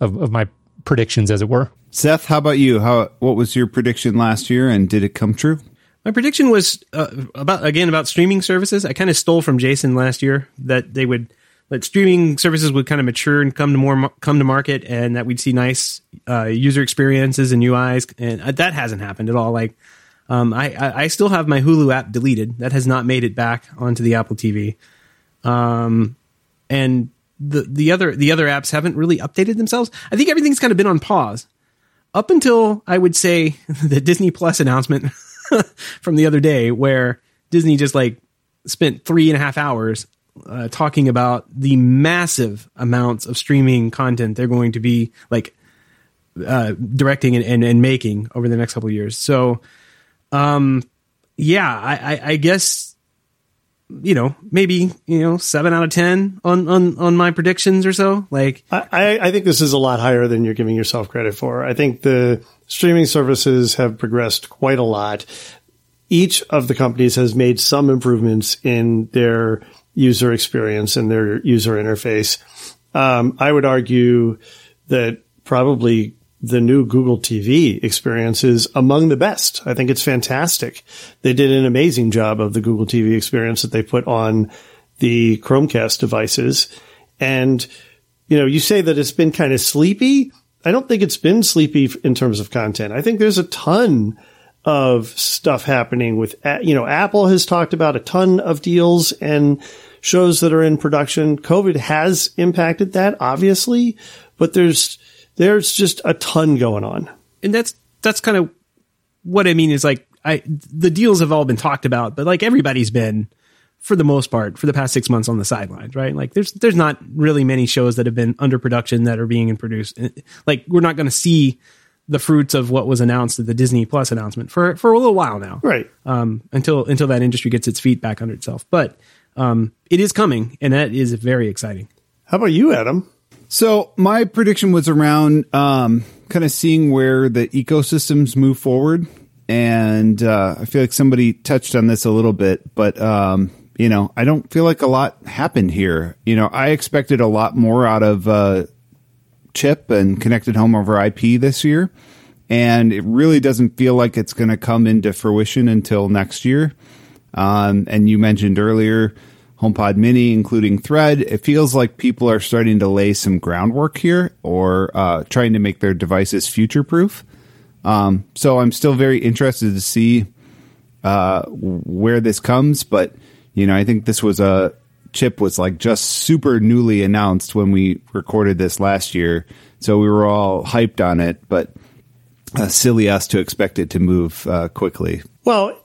S3: of of my predictions, as it were.
S2: Seth, how about you? How what was your prediction last year, and did it come true?
S4: My prediction was uh, about again about streaming services. I kind of stole from Jason last year that they would that streaming services would kind of mature and come to more come to market, and that we'd see nice uh, user experiences and UIs, and uh, that hasn't happened at all. Like, um, I, I I still have my Hulu app deleted. That has not made it back onto the Apple TV, um, and the the other the other apps haven't really updated themselves. I think everything's kind of been on pause up until I would say the Disney Plus announcement from the other day, where Disney just like spent three and a half hours uh, talking about the massive amounts of streaming content they're going to be like uh, directing and, and, and making over the next couple years. So, um, yeah, I, I, I guess you know maybe you know seven out of ten on on on my predictions or so. Like,
S1: I, I- think this is a lot higher than you're giving yourself credit for. I think the streaming services have progressed quite a lot. Each of the companies has made some improvements in their user experience and their user interface. Um, I would argue that probably the new Google TV experience is among the best. I think it's fantastic. They did an amazing job of the Google TV experience that they put on the Chromecast devices. And, you know, you say that it's been kind of sleepy. I don't think it's been sleepy in terms of content. I think there's a ton of stuff happening with, you know, Apple has talked about a ton of deals and shows that are in production. COVID has impacted that, obviously, but there's, there's just a ton going on.
S4: and that's that's kind of what I mean is like I the deals have all been talked about, but like everybody's been for the most part for the past six months on the sidelines, right? Like there's there's not really many shows that have been under production that are being produced. Like we're not going to see the fruits of what was announced at the Disney Plus announcement for for a little while now,
S1: Right.
S4: Um, until until that industry gets its feet back under itself, but um, it is coming, and that is very exciting.
S1: How about you, Adam?
S2: So my prediction was around um, kind of seeing where the ecosystems move forward, and uh, I feel like somebody touched on this a little bit, but um, you know, I don't feel like a lot happened here. You know, I expected a lot more out of uh, chip and connected home over IP this year, and it really doesn't feel like it's going to come into fruition until next year. Um, and you mentioned earlier HomePod Mini, including Thread. It feels like people are starting to lay some groundwork here, or uh, trying to make their devices future proof. Um, so I'm still very interested to see uh, where this comes, but you know, I think this was a chip was like just super newly announced when we recorded this last year, so we were all hyped on it. But uh, silly us to expect it to move uh, quickly.
S1: Well,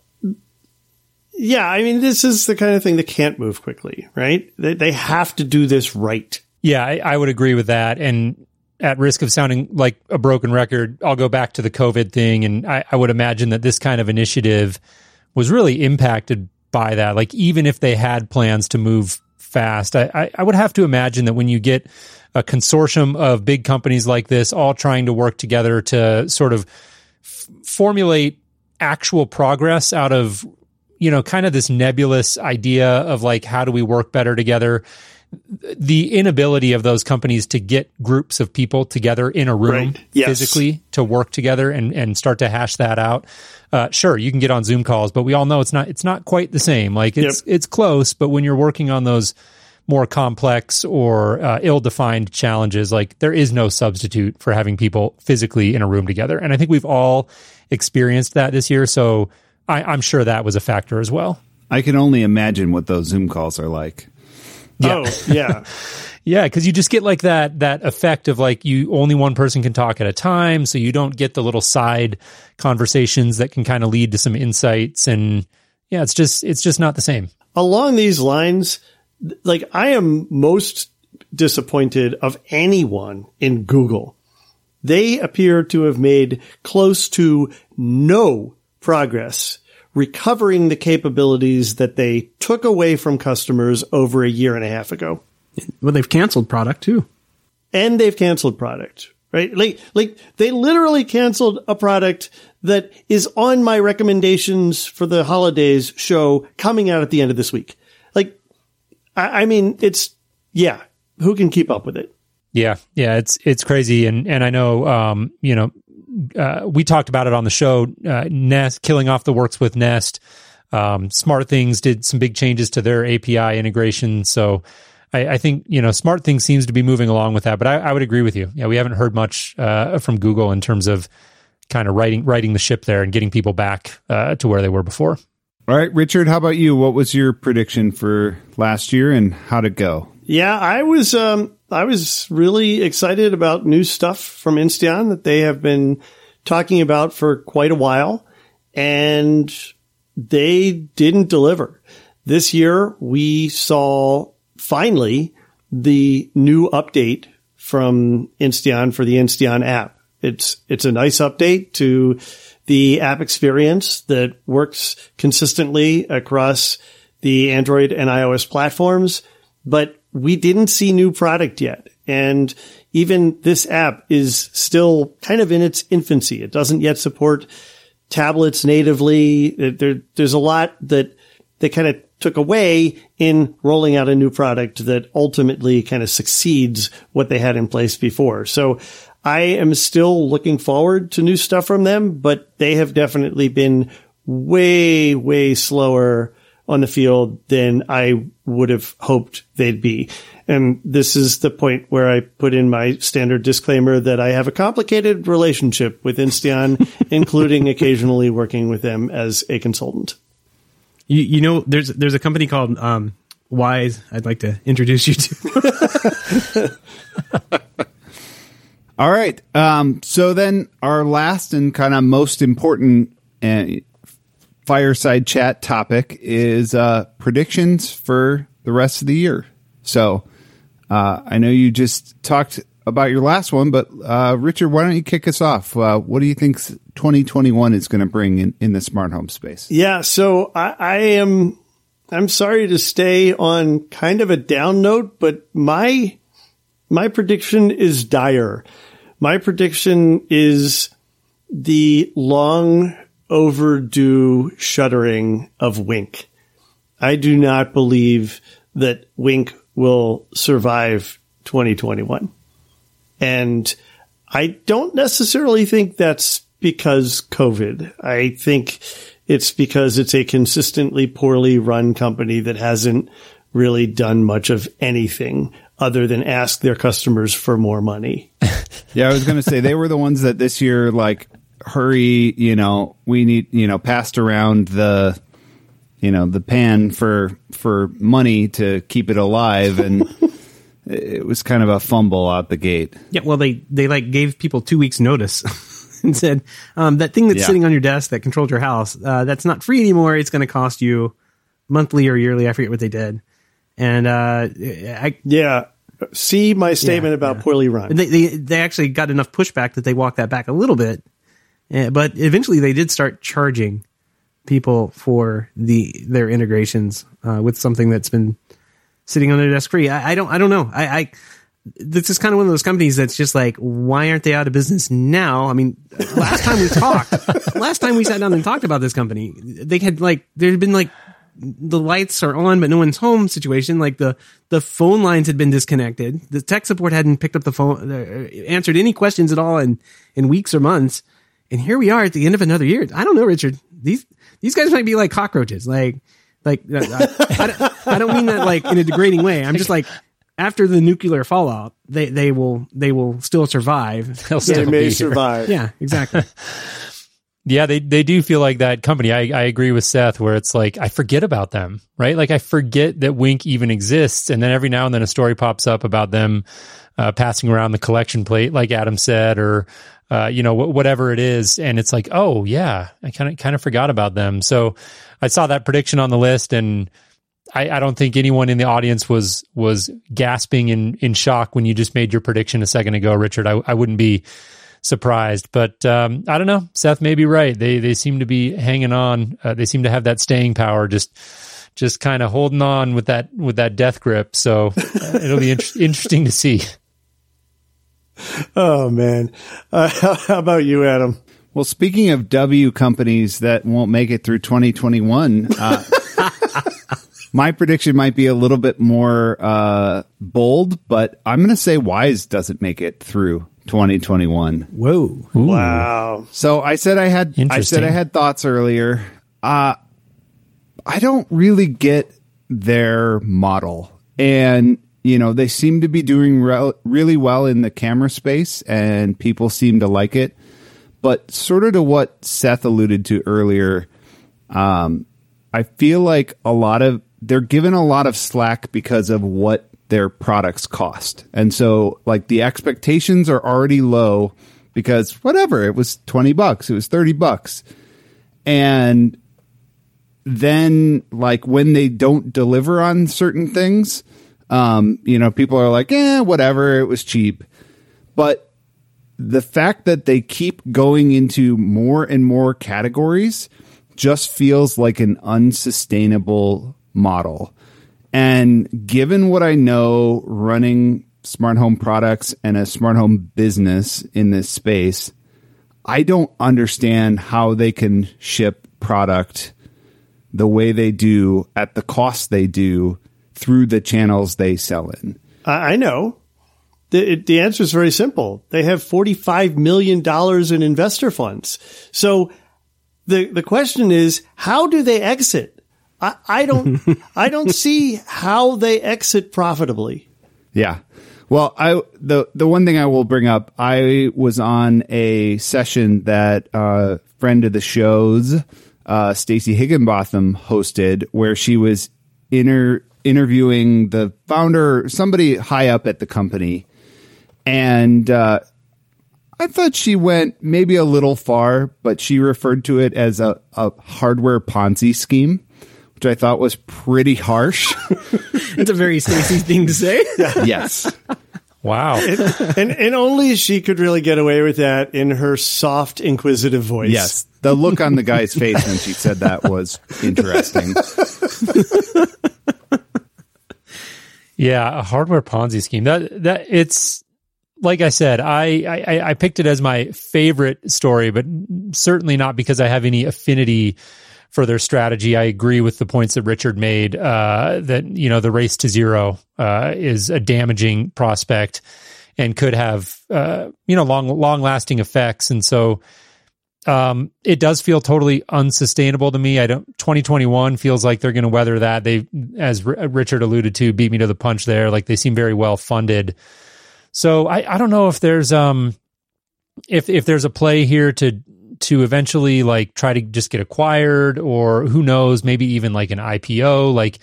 S1: yeah, I mean, this is the kind of thing that can't move quickly, right? They, they have to do this right.
S3: Yeah, I, I would agree with that. And at risk of sounding like a broken record, I'll go back to the COVID thing. And I, I would imagine that this kind of initiative was really impacted by that. Like, even if they had plans to move fast, I, I, I would have to imagine that when you get a consortium of big companies like this all trying to work together to sort of f- formulate actual progress out of you know, kind of this nebulous idea of like, how do we work better together? The inability of those companies to get groups of people together in a room
S1: Right. Yes.
S3: physically to work together and, and start to hash that out. Uh, sure, you can get on Zoom calls, but we all know it's not it's not quite the same. Like it's
S1: Yep.
S3: it's close, but when you're working on those more complex or uh, ill-defined challenges, like there is no substitute for having people physically in a room together. And I think we've all experienced that this year. So I, I'm sure that was a factor as well.
S2: I can only imagine what those Zoom calls are like.
S1: Oh, yeah.
S3: Yeah, because you just get like that that effect of like you only one person can talk at a time, so you don't get the little side conversations that can kind of lead to some insights, and yeah, it's just it's just not the same.
S1: Along these lines, like I am most disappointed of anyone in Google. They appear to have made close to no progress recovering the capabilities that they took away from customers over a year and a half ago.
S4: Well, they've canceled product too.
S1: and they've canceled product, right? Like, like they literally canceled a product that is on my recommendations for the holidays show coming out at the end of this week. Like, I, I mean, it's, yeah, who can keep up with it?
S3: Yeah, yeah, it's it's crazy, and and I know, um, you know, uh, we talked about it on the show. Uh, Nest killing off the works with Nest. Um, Smart Things did some big changes to their API integration, so I, I think you know Smart Things seems to be moving along with that. But I, I would agree with you. Yeah, we haven't heard much uh, from Google in terms of kind of writing writing the ship there and getting people back uh, to where they were before.
S2: All right, Richard, how about you? What was your prediction for last year and how'd it go?
S1: Yeah, I was, um, I was really excited about new stuff from Insteon that they have been talking about for quite a while and they didn't deliver. This year we saw finally the new update from Insteon for the Insteon app. It's, it's a nice update to the app experience that works consistently across the Android and iOS platforms, but we didn't see new product yet. And even this app is still kind of in its infancy. It doesn't yet support tablets natively. There, there's a lot that they kind of took away in rolling out a new product that ultimately kind of succeeds what they had in place before. So I am still looking forward to new stuff from them, but they have definitely been way, way slower on the field than I would have hoped they'd be. And this is the point where I put in my standard disclaimer that I have a complicated relationship with Insteon, including occasionally working with them as a consultant.
S4: You, you know, there's there's a company called um, Wyze. I'd like to introduce you to.
S2: All right. Um, so then our last and kind of most important uh, fireside chat topic is uh, predictions for the rest of the year. So uh, I know you just talked about your last one, but uh, Richard, why don't you kick us off? Uh, what do you think 2021 is going to bring in, in the smart home space?
S1: Yeah, so I, I am. I'm sorry to stay on kind of a down note, but my my prediction is dire. My prediction is the long overdue shuttering of Wink. I do not believe that Wink will survive 2021. And I don't necessarily think that's because COVID. I think it's because it's a consistently poorly run company that hasn't really done much of anything other than ask their customers for more money.
S2: yeah, I was going to say they were the ones that this year, like, hurry, you know, we need, you know, passed around the, you know, the pan for for money to keep it alive, and it was kind of a fumble out the gate.
S4: Yeah, well, they they like gave people two weeks notice. and said um, that thing that's yeah. sitting on your desk that controls your house uh, that's not free anymore it's going to cost you monthly or yearly i forget what they did and uh, I,
S1: yeah, see my statement yeah, about yeah. poorly run.
S4: They, they, they actually got enough pushback that they walked that back a little bit, but eventually they did start charging people for the their integrations uh, with something that's been sitting on their desk free. I, I don't I don't know. I, I this is kind of one of those companies that's just like, why aren't they out of business now? I mean, last time we talked, last time we sat down and talked about this company, they had like, there had been like the lights are on but no one's home situation like the the phone lines had been disconnected the tech support hadn't picked up the phone uh, answered any questions at all in in weeks or months and here we are at the end of another year. I don't know richard. These these guys might be like cockroaches. Like like uh, I, I, don't, I don't mean that like in a degrading way. I'm just like after the nuclear fallout they they will they will still survive.
S1: They'll still they may survive.
S4: Yeah exactly.
S3: Yeah, they they do feel like that company. I, I agree with Seth where it's like I forget about them, right? Like I forget that Wink even exists, and then every now and then a story pops up about them uh, passing around the collection plate, like Adam said, or uh, you know wh- whatever it is, and it's like, oh yeah, I kind of kind of forgot about them. So I saw that prediction on the list, and I, I don't think anyone in the audience was was gasping in in shock when you just made your prediction a second ago, Richard. I, I wouldn't be surprised. But um, I don't know. Seth may be right. They they seem to be hanging on. Uh, they seem to have that staying power. Just just kind of holding on with that with that death grip. So uh, it'll be in- interesting to see.
S1: Oh man, uh, how about you, Adam?
S2: Well, speaking of W companies that won't make it through 2021, uh, my prediction might be a little bit more uh, bold, but I'm going to say Wyze doesn't make it through 2021. Whoa.
S4: Ooh.
S1: Wow.
S2: So I said I had I said I had thoughts earlier. Uh I don't really get their model. And you know, they seem to be doing re- really well in the camera space and people seem to like it. But sort of to what Seth alluded to earlier, um I feel like a lot of they're given a lot of slack because of what their products cost. And so like the expectations are already low because whatever, it was 20 bucks, it was 30 bucks. And then like when they don't deliver on certain things, um, you know, people are like, "Eh, whatever, it was cheap." But the fact that they keep going into more and more categories just feels like an unsustainable model. And given what I know running smart home products and a smart home business in this space, I don't understand how they can ship product the way they do at the cost they do through the channels they sell in.
S1: I know. The, the answer is very simple. They have $45 million in investor funds. So the, the question is, how do they exit? I, I don't I don't see how they exit profitably.
S2: Yeah. Well, I the the one thing I will bring up, I was on a session that uh friend of the shows, uh Stacey Higginbotham hosted where she was inter interviewing the founder, somebody high up at the company. And uh I thought she went maybe a little far, but she referred to it as a, a hardware Ponzi scheme, which I thought was pretty harsh.
S4: It's a very Stacey thing to say.
S2: yes.
S3: Wow.
S1: and and only she could really get away with that in her soft, inquisitive voice.
S2: Yes. The look on the guy's face when she said that was interesting.
S3: Yeah, a hardware Ponzi scheme. That that it's like I said, I, I I picked it as my favorite story, but certainly not because I have any affinity for their strategy. I agree with the points that Richard made. Uh, that you know the race to zero uh, is a damaging prospect and could have uh, you know long long lasting effects, and so um, it does feel totally unsustainable to me. I don't. 2021 feels like they're going to weather that. They, as R- Richard alluded to, beat me to the punch there. Like they seem very well funded. So I, I don't know if there's um if if there's a play here to to eventually like try to just get acquired or who knows maybe even like an IPO like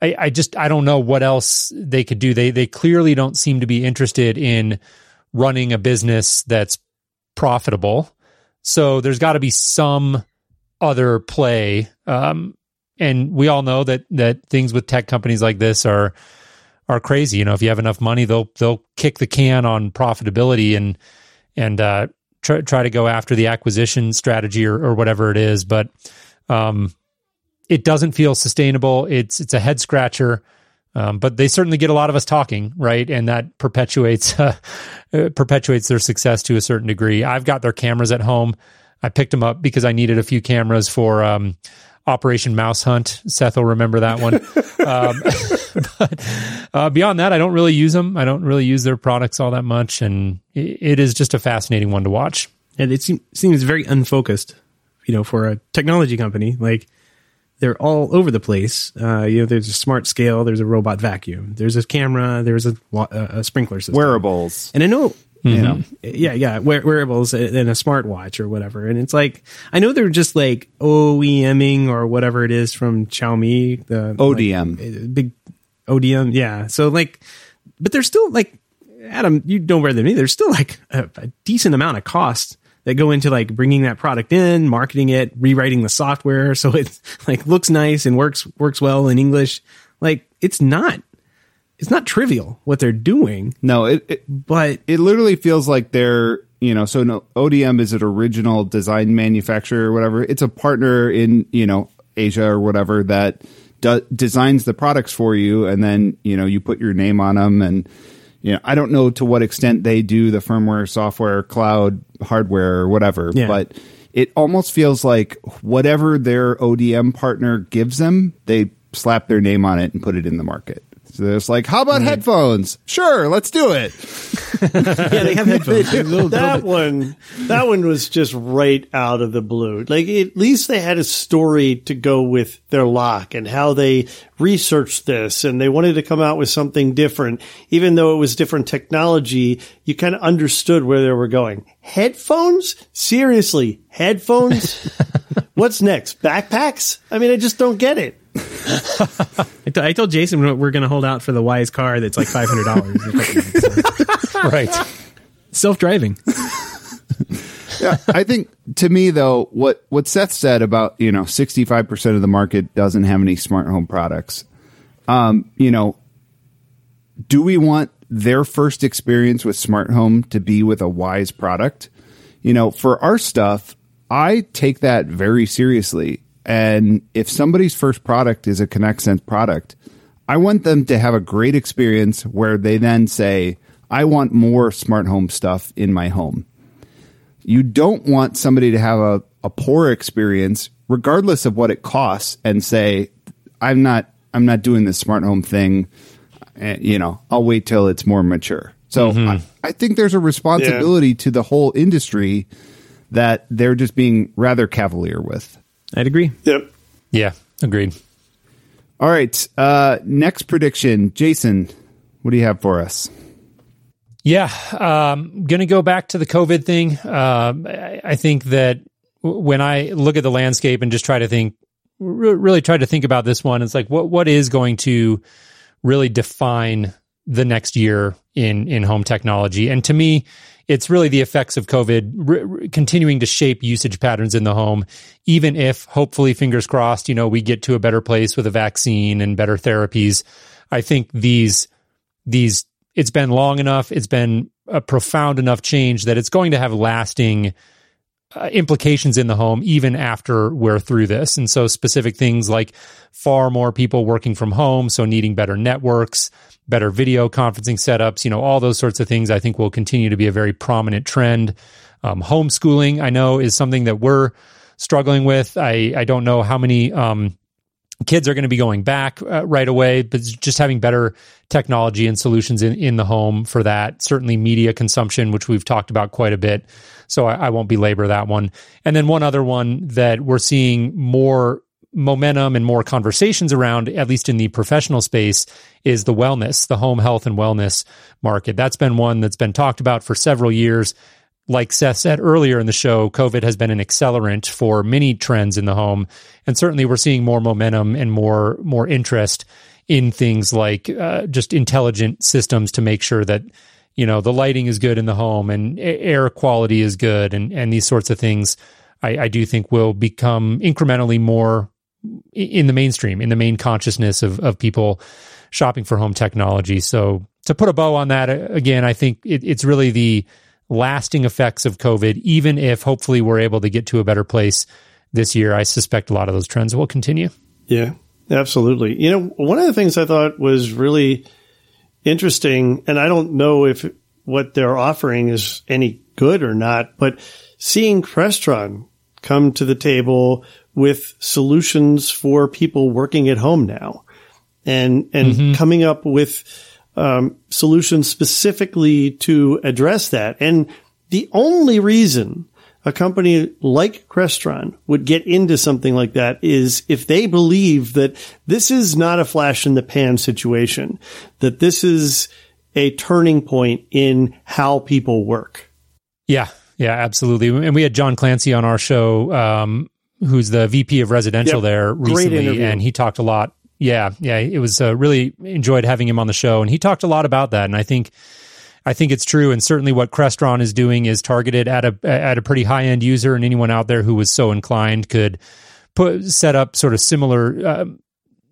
S3: I, I just I don't know what else they could do they they clearly don't seem to be interested in running a business that's profitable so there's got to be some other play um and we all know that that things with tech companies like this are are crazy. You know, if you have enough money, they'll they'll kick the can on profitability and and uh, try try to go after the acquisition strategy or, or whatever it is. But um, it doesn't feel sustainable. It's it's a head scratcher. Um, but they certainly get a lot of us talking, right? And that perpetuates uh, perpetuates their success to a certain degree. I've got their cameras at home. I picked them up because I needed a few cameras for um, Operation Mouse Hunt. Seth will remember that one. um, but uh, beyond that, I don't really use them. I don't really use their products all that much, and it, it is just a fascinating one to watch.
S4: And it seem, seems very unfocused, you know, for a technology company. Like they're all over the place. Uh, you know, there's a smart scale, there's a robot vacuum, there's a camera, there's a, a sprinkler system,
S2: Wearables.
S4: and I know
S2: You know,
S4: yeah, yeah, wear- wearables and a smartwatch or whatever. And it's like, I know they're just like OEMing or whatever it is from Xiaomi, the
S2: ODM.
S4: like, uh, big ODM. Yeah. So like, but they're still like, Adam, you know better than me. There's still like a, a decent amount of cost that go into like bringing that product in, marketing it, rewriting the software so it like looks nice and works works well in English. Like it's not it's not trivial what they're doing,
S2: no, it, it
S4: but
S2: it literally feels like they're you know so no, ODM is an original design manufacturer or whatever. It's a partner in you know Asia or whatever that do, designs the products for you, and then you know you put your name on them. And you know I don't know to what extent they do the firmware, software, cloud, hardware, or whatever,
S4: Yeah.
S2: but. It almost feels like whatever their ODM partner gives them, they slap their name on it and put it in the market. So it's like, how about headphones? Sure, let's do it.
S4: yeah, they have headphones. They're a little-
S1: that one that one was just right out of the blue. Like at least they had a story to go with their lock and how they researched this and they wanted to come out with something different. Even though it was different technology you kind of understood where they were going. Headphones? Seriously headphones? What's next? Backpacks? I mean i just don't get it
S4: I, t- I told Jason we're- we're going to hold out for the Wyze car that's like five hundred dollars.
S3: Right.
S4: Self driving.
S2: yeah, I think to me though, what what Seth said about you know sixty five percent of the market doesn't have any smart home products. Um, you know, do we want their first experience with smart home to be with a Wyze product? You know, for our stuff, I take that very seriously. And if somebody's first product is a Connect Sense product, I want them to have a great experience where they then say, I want more smart home stuff in my home. You don't want somebody to have a, a poor experience regardless of what it costs and say i'm not i'm not doing this smart home thing. And you know i'll wait till it's more mature. So mm-hmm. I, I think there's a responsibility to the whole industry that they're just being rather cavalier with
S4: I'd agree.
S1: yep
S3: Yeah. Agreed.
S2: all right uh next prediction jason what do you have for us
S3: Yeah, um, going to go back to the COVID thing. Um, I, I think that when I look at the landscape and just try to think, really try to think about this one, it's like what what is going to really define the next year in in home technology? And to me, it's really the effects of COVID continuing to shape usage patterns in the home, even if hopefully, fingers crossed, you know, we get to a better place with a vaccine and better therapies. I think these, these, it's been long enough, it's been a profound enough change that it's going to have lasting uh, implications in the home even after we're through this. And so specific things like far more people working from home, so needing better networks, better video conferencing setups, you know, all those sorts of things I think will continue to be a very prominent trend. Um, homeschooling, I know, is something that we're struggling with. I, I don't know how many um, kids are going to be going back uh, right away, but just having better technology and solutions in, in the home for that. Certainly media consumption, which we've talked about quite a bit. So I, I won't belabor that one. And then one other one that we're seeing more momentum and more conversations around, at least in the professional space, is the wellness, the home health and wellness market. That's been one that's been talked about for several years. Like Seth said earlier in the show, COVID has been an accelerant for many trends in the home, and certainly we're seeing more momentum and more more interest in things like uh, just intelligent systems to make sure that you know the lighting is good in the home and air quality is good and and these sorts of things. I, I do think will become incrementally more in the mainstream, in the main consciousness of, of people shopping for home technology. So to put a bow on that, again, I think it, it's really the lasting effects of COVID, even if hopefully we're able to get to a better place this year. I suspect a lot of those trends will continue.
S1: Yeah, absolutely. You know, one of the things I thought was really interesting, and I don't know if what they're offering is any good or not, but seeing Crestron come to the table with solutions for people working at home now and, and mm-hmm. coming up with um, solutions specifically to address that. And the only reason a company like Crestron would get into something like that is if they believe that this is not a flash in the pan situation, that this is a turning point in how people work.
S3: Yeah, yeah, absolutely. And we had John Clancy on our show um, who's the VP of residential yep. there recently, and he talked a lot. Yeah, yeah, it was uh, really enjoyed having him on the show, and he talked a lot about that. And I think, I think it's true, and certainly what Crestron is doing is targeted at a at a pretty high end user, and anyone out there who was so inclined could put set up sort of similar uh,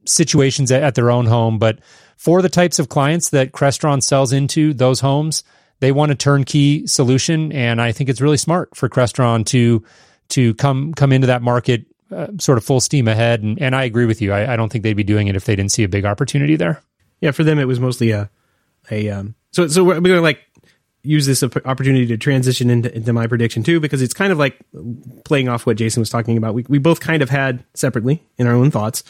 S3: situations at, at their own home. But for the types of clients that Crestron sells into, those homes, they want a turnkey solution, and I think it's really smart for Crestron to to come come into that market uh, sort of full steam ahead. And, and I agree with you. I, I, don't think they'd be doing it if they didn't see a big opportunity there.
S4: Yeah, for them it was mostly a a um, so so we're, we're like use this opportunity to transition into, into my prediction too because it's kind of like playing off what Jason was talking about. We we both kind of had separately in our own thoughts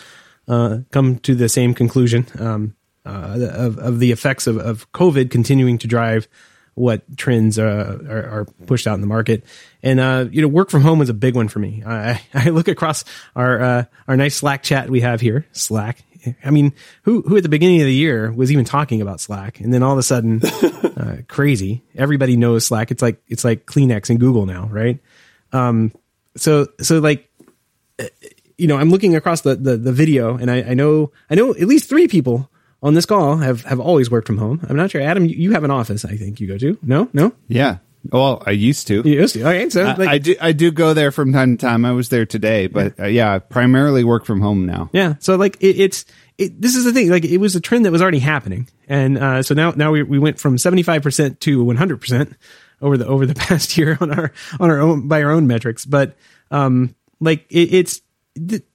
S4: uh, come to the same conclusion um, uh, of of the effects of, of COVID continuing to drive what trends uh, are, are, pushed out in the market. And uh, you know, work from home was a big one for me. I, I look across our uh, our nice Slack chat we have here, Slack. I mean, who who at the beginning of the year was even talking about Slack, and then all of a sudden, uh, crazy. Everybody knows Slack. It's like it's like Kleenex and Google now, right? Um, so so like uh, you know, I'm looking across the, the, the video and I, I know, I know at least three people on this call have, have always worked from home. I'm not sure, Adam. You, you have an office, I think you go to. No, no.
S2: Yeah. Well, I used to.
S4: You used to. Okay, so
S2: like, I, do. I do go there from time to time. I was there today, but yeah, uh, yeah I primarily work from home now.
S4: Yeah. So like it, it's it, this is the thing. Like it was a trend that was already happening, and uh, so now now we we went from 75 percent to 100 percent over the over the past year on our on our own by our own metrics. But um, like it, it's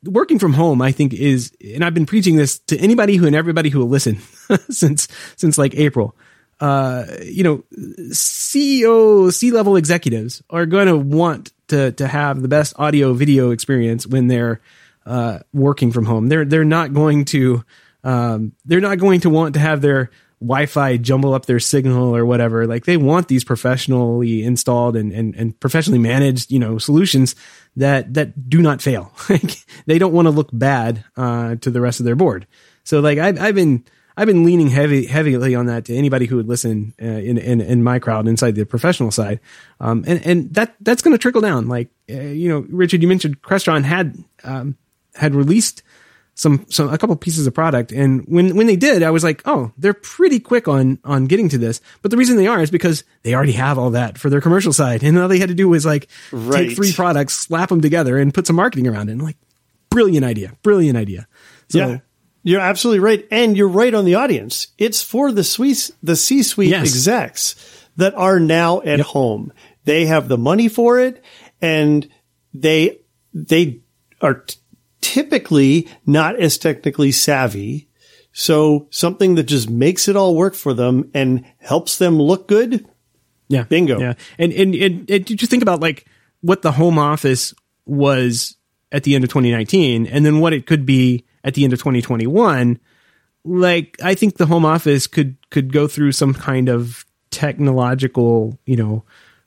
S4: working from home, I think is, and I've been preaching this to anybody who and everybody who will listen since since like April. Uh, you know, CEO, C level executives are going to want to to have the best audio video experience when they're uh, working from home. They're they're not going to um, they're not going to want to have their Wi-Fi jumble up their signal or whatever. Like they want these professionally installed and, and, and professionally managed, you know, solutions that, that do not fail. Like they don't want to look bad, uh, to the rest of their board. So like I've, I've been, I've been leaning heavy, heavily on that to anybody who would listen uh, in, in, in my crowd inside the professional side. Um, and, and that, that's going to trickle down. Like, uh, you know, Richard, you mentioned Crestron had, um, had released some some a couple pieces of product. And when when they did, I was like, oh, they're pretty quick on on getting to this. But the reason they are is because they already have all that for their commercial side, and all they had to do was like
S1: Right.
S4: take three products, slap them together, and put some marketing around it. And like, brilliant idea, brilliant idea. So,
S1: yeah. You're absolutely right. And you're right on the audience. It's for the Swiss, the C-suite
S4: Yes.
S1: execs that are now at home. They have the money for it and they, they are t- typically not as technically savvy. So something that just makes it all work for them and helps them look good.
S4: Yeah.
S1: Bingo.
S4: Yeah. And, and, and, and you just think about like what the home office was at the end of 2019 and then what it could be at the end of 2021. Like, I think the home office could, could go through some kind of technological, you know,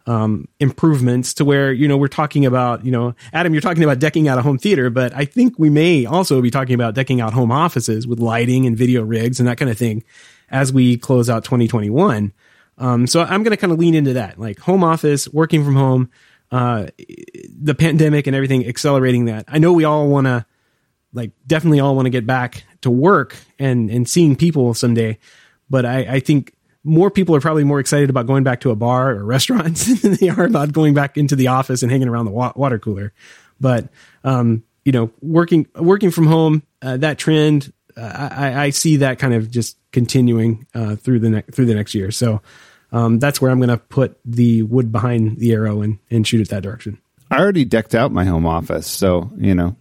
S4: um, improvements to where, you know, we're talking about, you know, Adam, you're talking about decking out a home theater, but I think we may also be talking about decking out home offices with lighting and video rigs and that kind of thing as we close out 2021. Um, so I'm going to kind of lean into that, like home office, working from home, uh, the pandemic and everything accelerating that. I know we all want to, like, definitely all want to get back to work and and seeing people someday, but I, I think more people are probably more excited about going back to a bar or restaurants than they are about going back into the office and hanging around the wa- water cooler. But um, you know, working working from home, uh, that trend, uh, I, I see that kind of just continuing uh, through the ne- through the next year. So um, that's where I'm going to put the wood behind the arrow and and shoot it that direction.
S2: I already decked out my home office, so you know.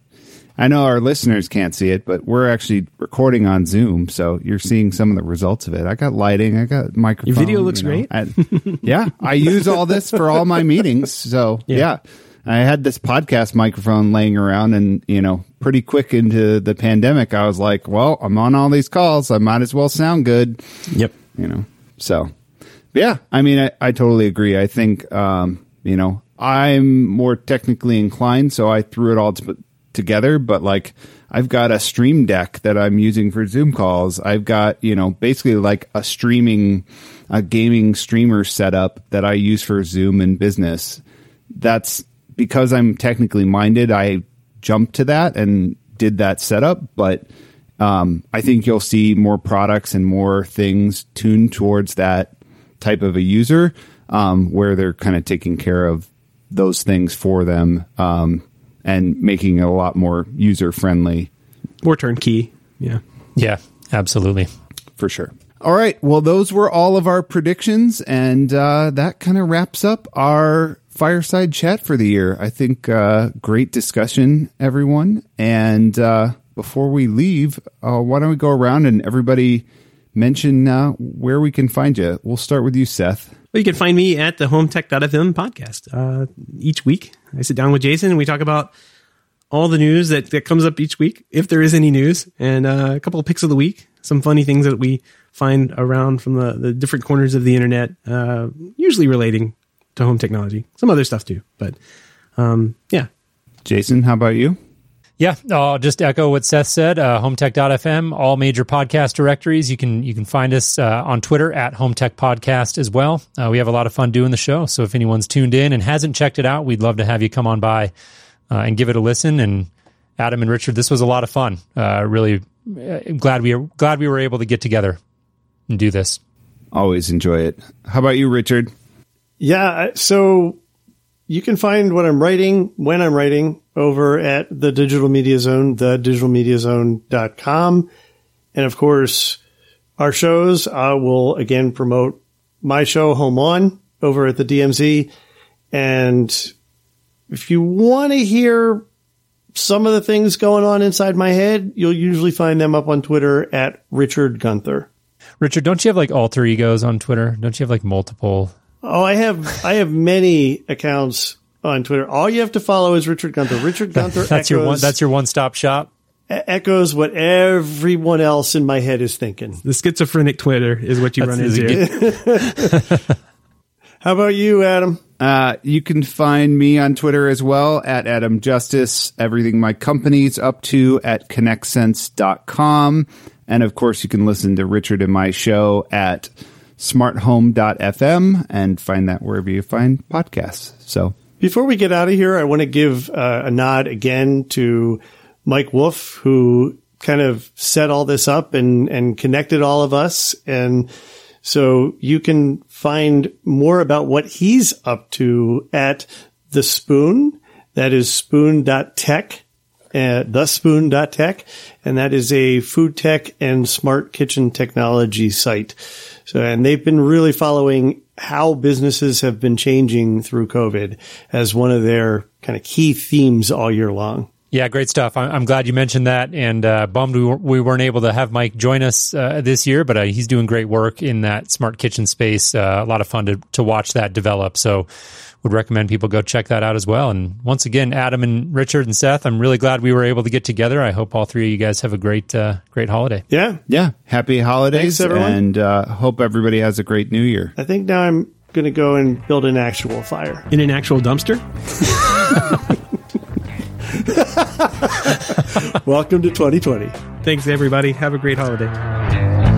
S2: I know our listeners can't see it, but we're actually recording on Zoom, so you're seeing some of the results of it. I got lighting, I got microphone.
S4: Your video looks
S2: you know.
S4: great.
S2: I- yeah, I use all this for all my meetings, so yeah. I had this podcast microphone laying around, and you know, pretty quick into the pandemic, I was like, "Well, I'm on all these calls. I might as well sound good."
S4: Yep.
S2: you know so yeah i mean i, I totally agree i think um you know i'm more technically inclined so i threw it all t- together but like i've got a stream deck that i'm using for zoom calls. I've got you know basically like a streaming a gaming streamer setup that i use for zoom and business. That's because i'm technically minded i jumped to that and did that setup but um, I think you'll see more products and more things tuned towards that type of a user, um, where they're kind of taking care of those things for them um, and making it a lot more user friendly
S4: More turnkey. Yeah.
S3: Yeah, absolutely.
S2: for sure. All right. Well, those were all of our predictions, and uh, that kind of wraps up our fireside chat for the year. I think uh, great discussion, everyone. And uh, before we leave, uh, why don't we go around and everybody mention uh, where we can find you? We'll start with you, Seth.
S4: Well, you can find me at the hometech.fm podcast. Uh, each week, I sit down with Jason and we talk about all the news that, that comes up each week, if there is any news, and uh, a couple of picks of the week, some funny things that we find around from the, the different corners of the internet, uh, usually relating to home technology, some other stuff too. But um, yeah,
S2: Jason, how about you?
S3: Yeah, I'll just echo what Seth said. Uh, HomeTech.fm, all major podcast directories. You can you can find us uh, on Twitter at HomeTech Podcast as well. Uh, we have a lot of fun doing the show. So if anyone's tuned in and hasn't checked it out, we'd love to have you come on by uh, and give it a listen. And Adam and Richard, this was a lot of fun. Uh, really uh, glad we are glad we were able to get together and do this.
S2: Always enjoy it. How about you, Richard?
S1: Yeah. So you can find what I'm writing when I'm writing over at the Digital Media Zone, the digitalmediazone.com. And of course, our shows, I will again promote my show Home On over at the DMZ. And if you want to hear some of the things going on inside my head, you'll usually find them up on Twitter at Richard Gunther.
S3: Richard, don't you have like alter egos on Twitter? Don't you have like multiple?
S1: Oh, I have I have many accounts on Twitter. All you have to follow is Richard Gunther. Richard Gunther
S3: That's
S1: echoes,
S3: your one. That's your one stop shop.
S1: e- echoes what everyone else in my head is thinking.
S4: the schizophrenic Twitter is what you run into.
S1: How about you, Adam?
S2: Uh, you can find me on Twitter as well at Adam Justice. Everything my company's up to at connectsense.com. And of course, you can listen to Richard and my show at smarthome.fm and find that wherever you find podcasts. So
S1: Before we get out of here, I want to give uh, a nod again to Mike Wolf, who kind of set all this up and, and connected all of us. And so you can find more about what he's up to at the spoon. That is spoon.tech at thespoon.tech. And that is a food tech and smart kitchen technology site. So, and they've been really following how businesses have been changing through COVID as one of their kind of key themes all year long.
S3: Yeah, great stuff. I'm glad you mentioned that, and uh, bummed we weren't able to have Mike join us uh, this year, but uh, he's doing great work in that smart kitchen space. Uh, a lot of fun to, to watch that develop. So, would recommend people go check that out as well. And once again, Adam and Richard and Seth, I'm really glad we were able to get together. I hope all three of you guys have a great, uh, great holiday.
S1: Yeah,
S2: yeah. Happy holidays,
S1: Thanks, everyone.
S2: and uh, hope everybody has a great New Year.
S1: I think now I'm going to go and build an actual fire
S4: in an actual dumpster.
S1: Welcome to 2020.
S4: Thanks, everybody. Have a great holiday.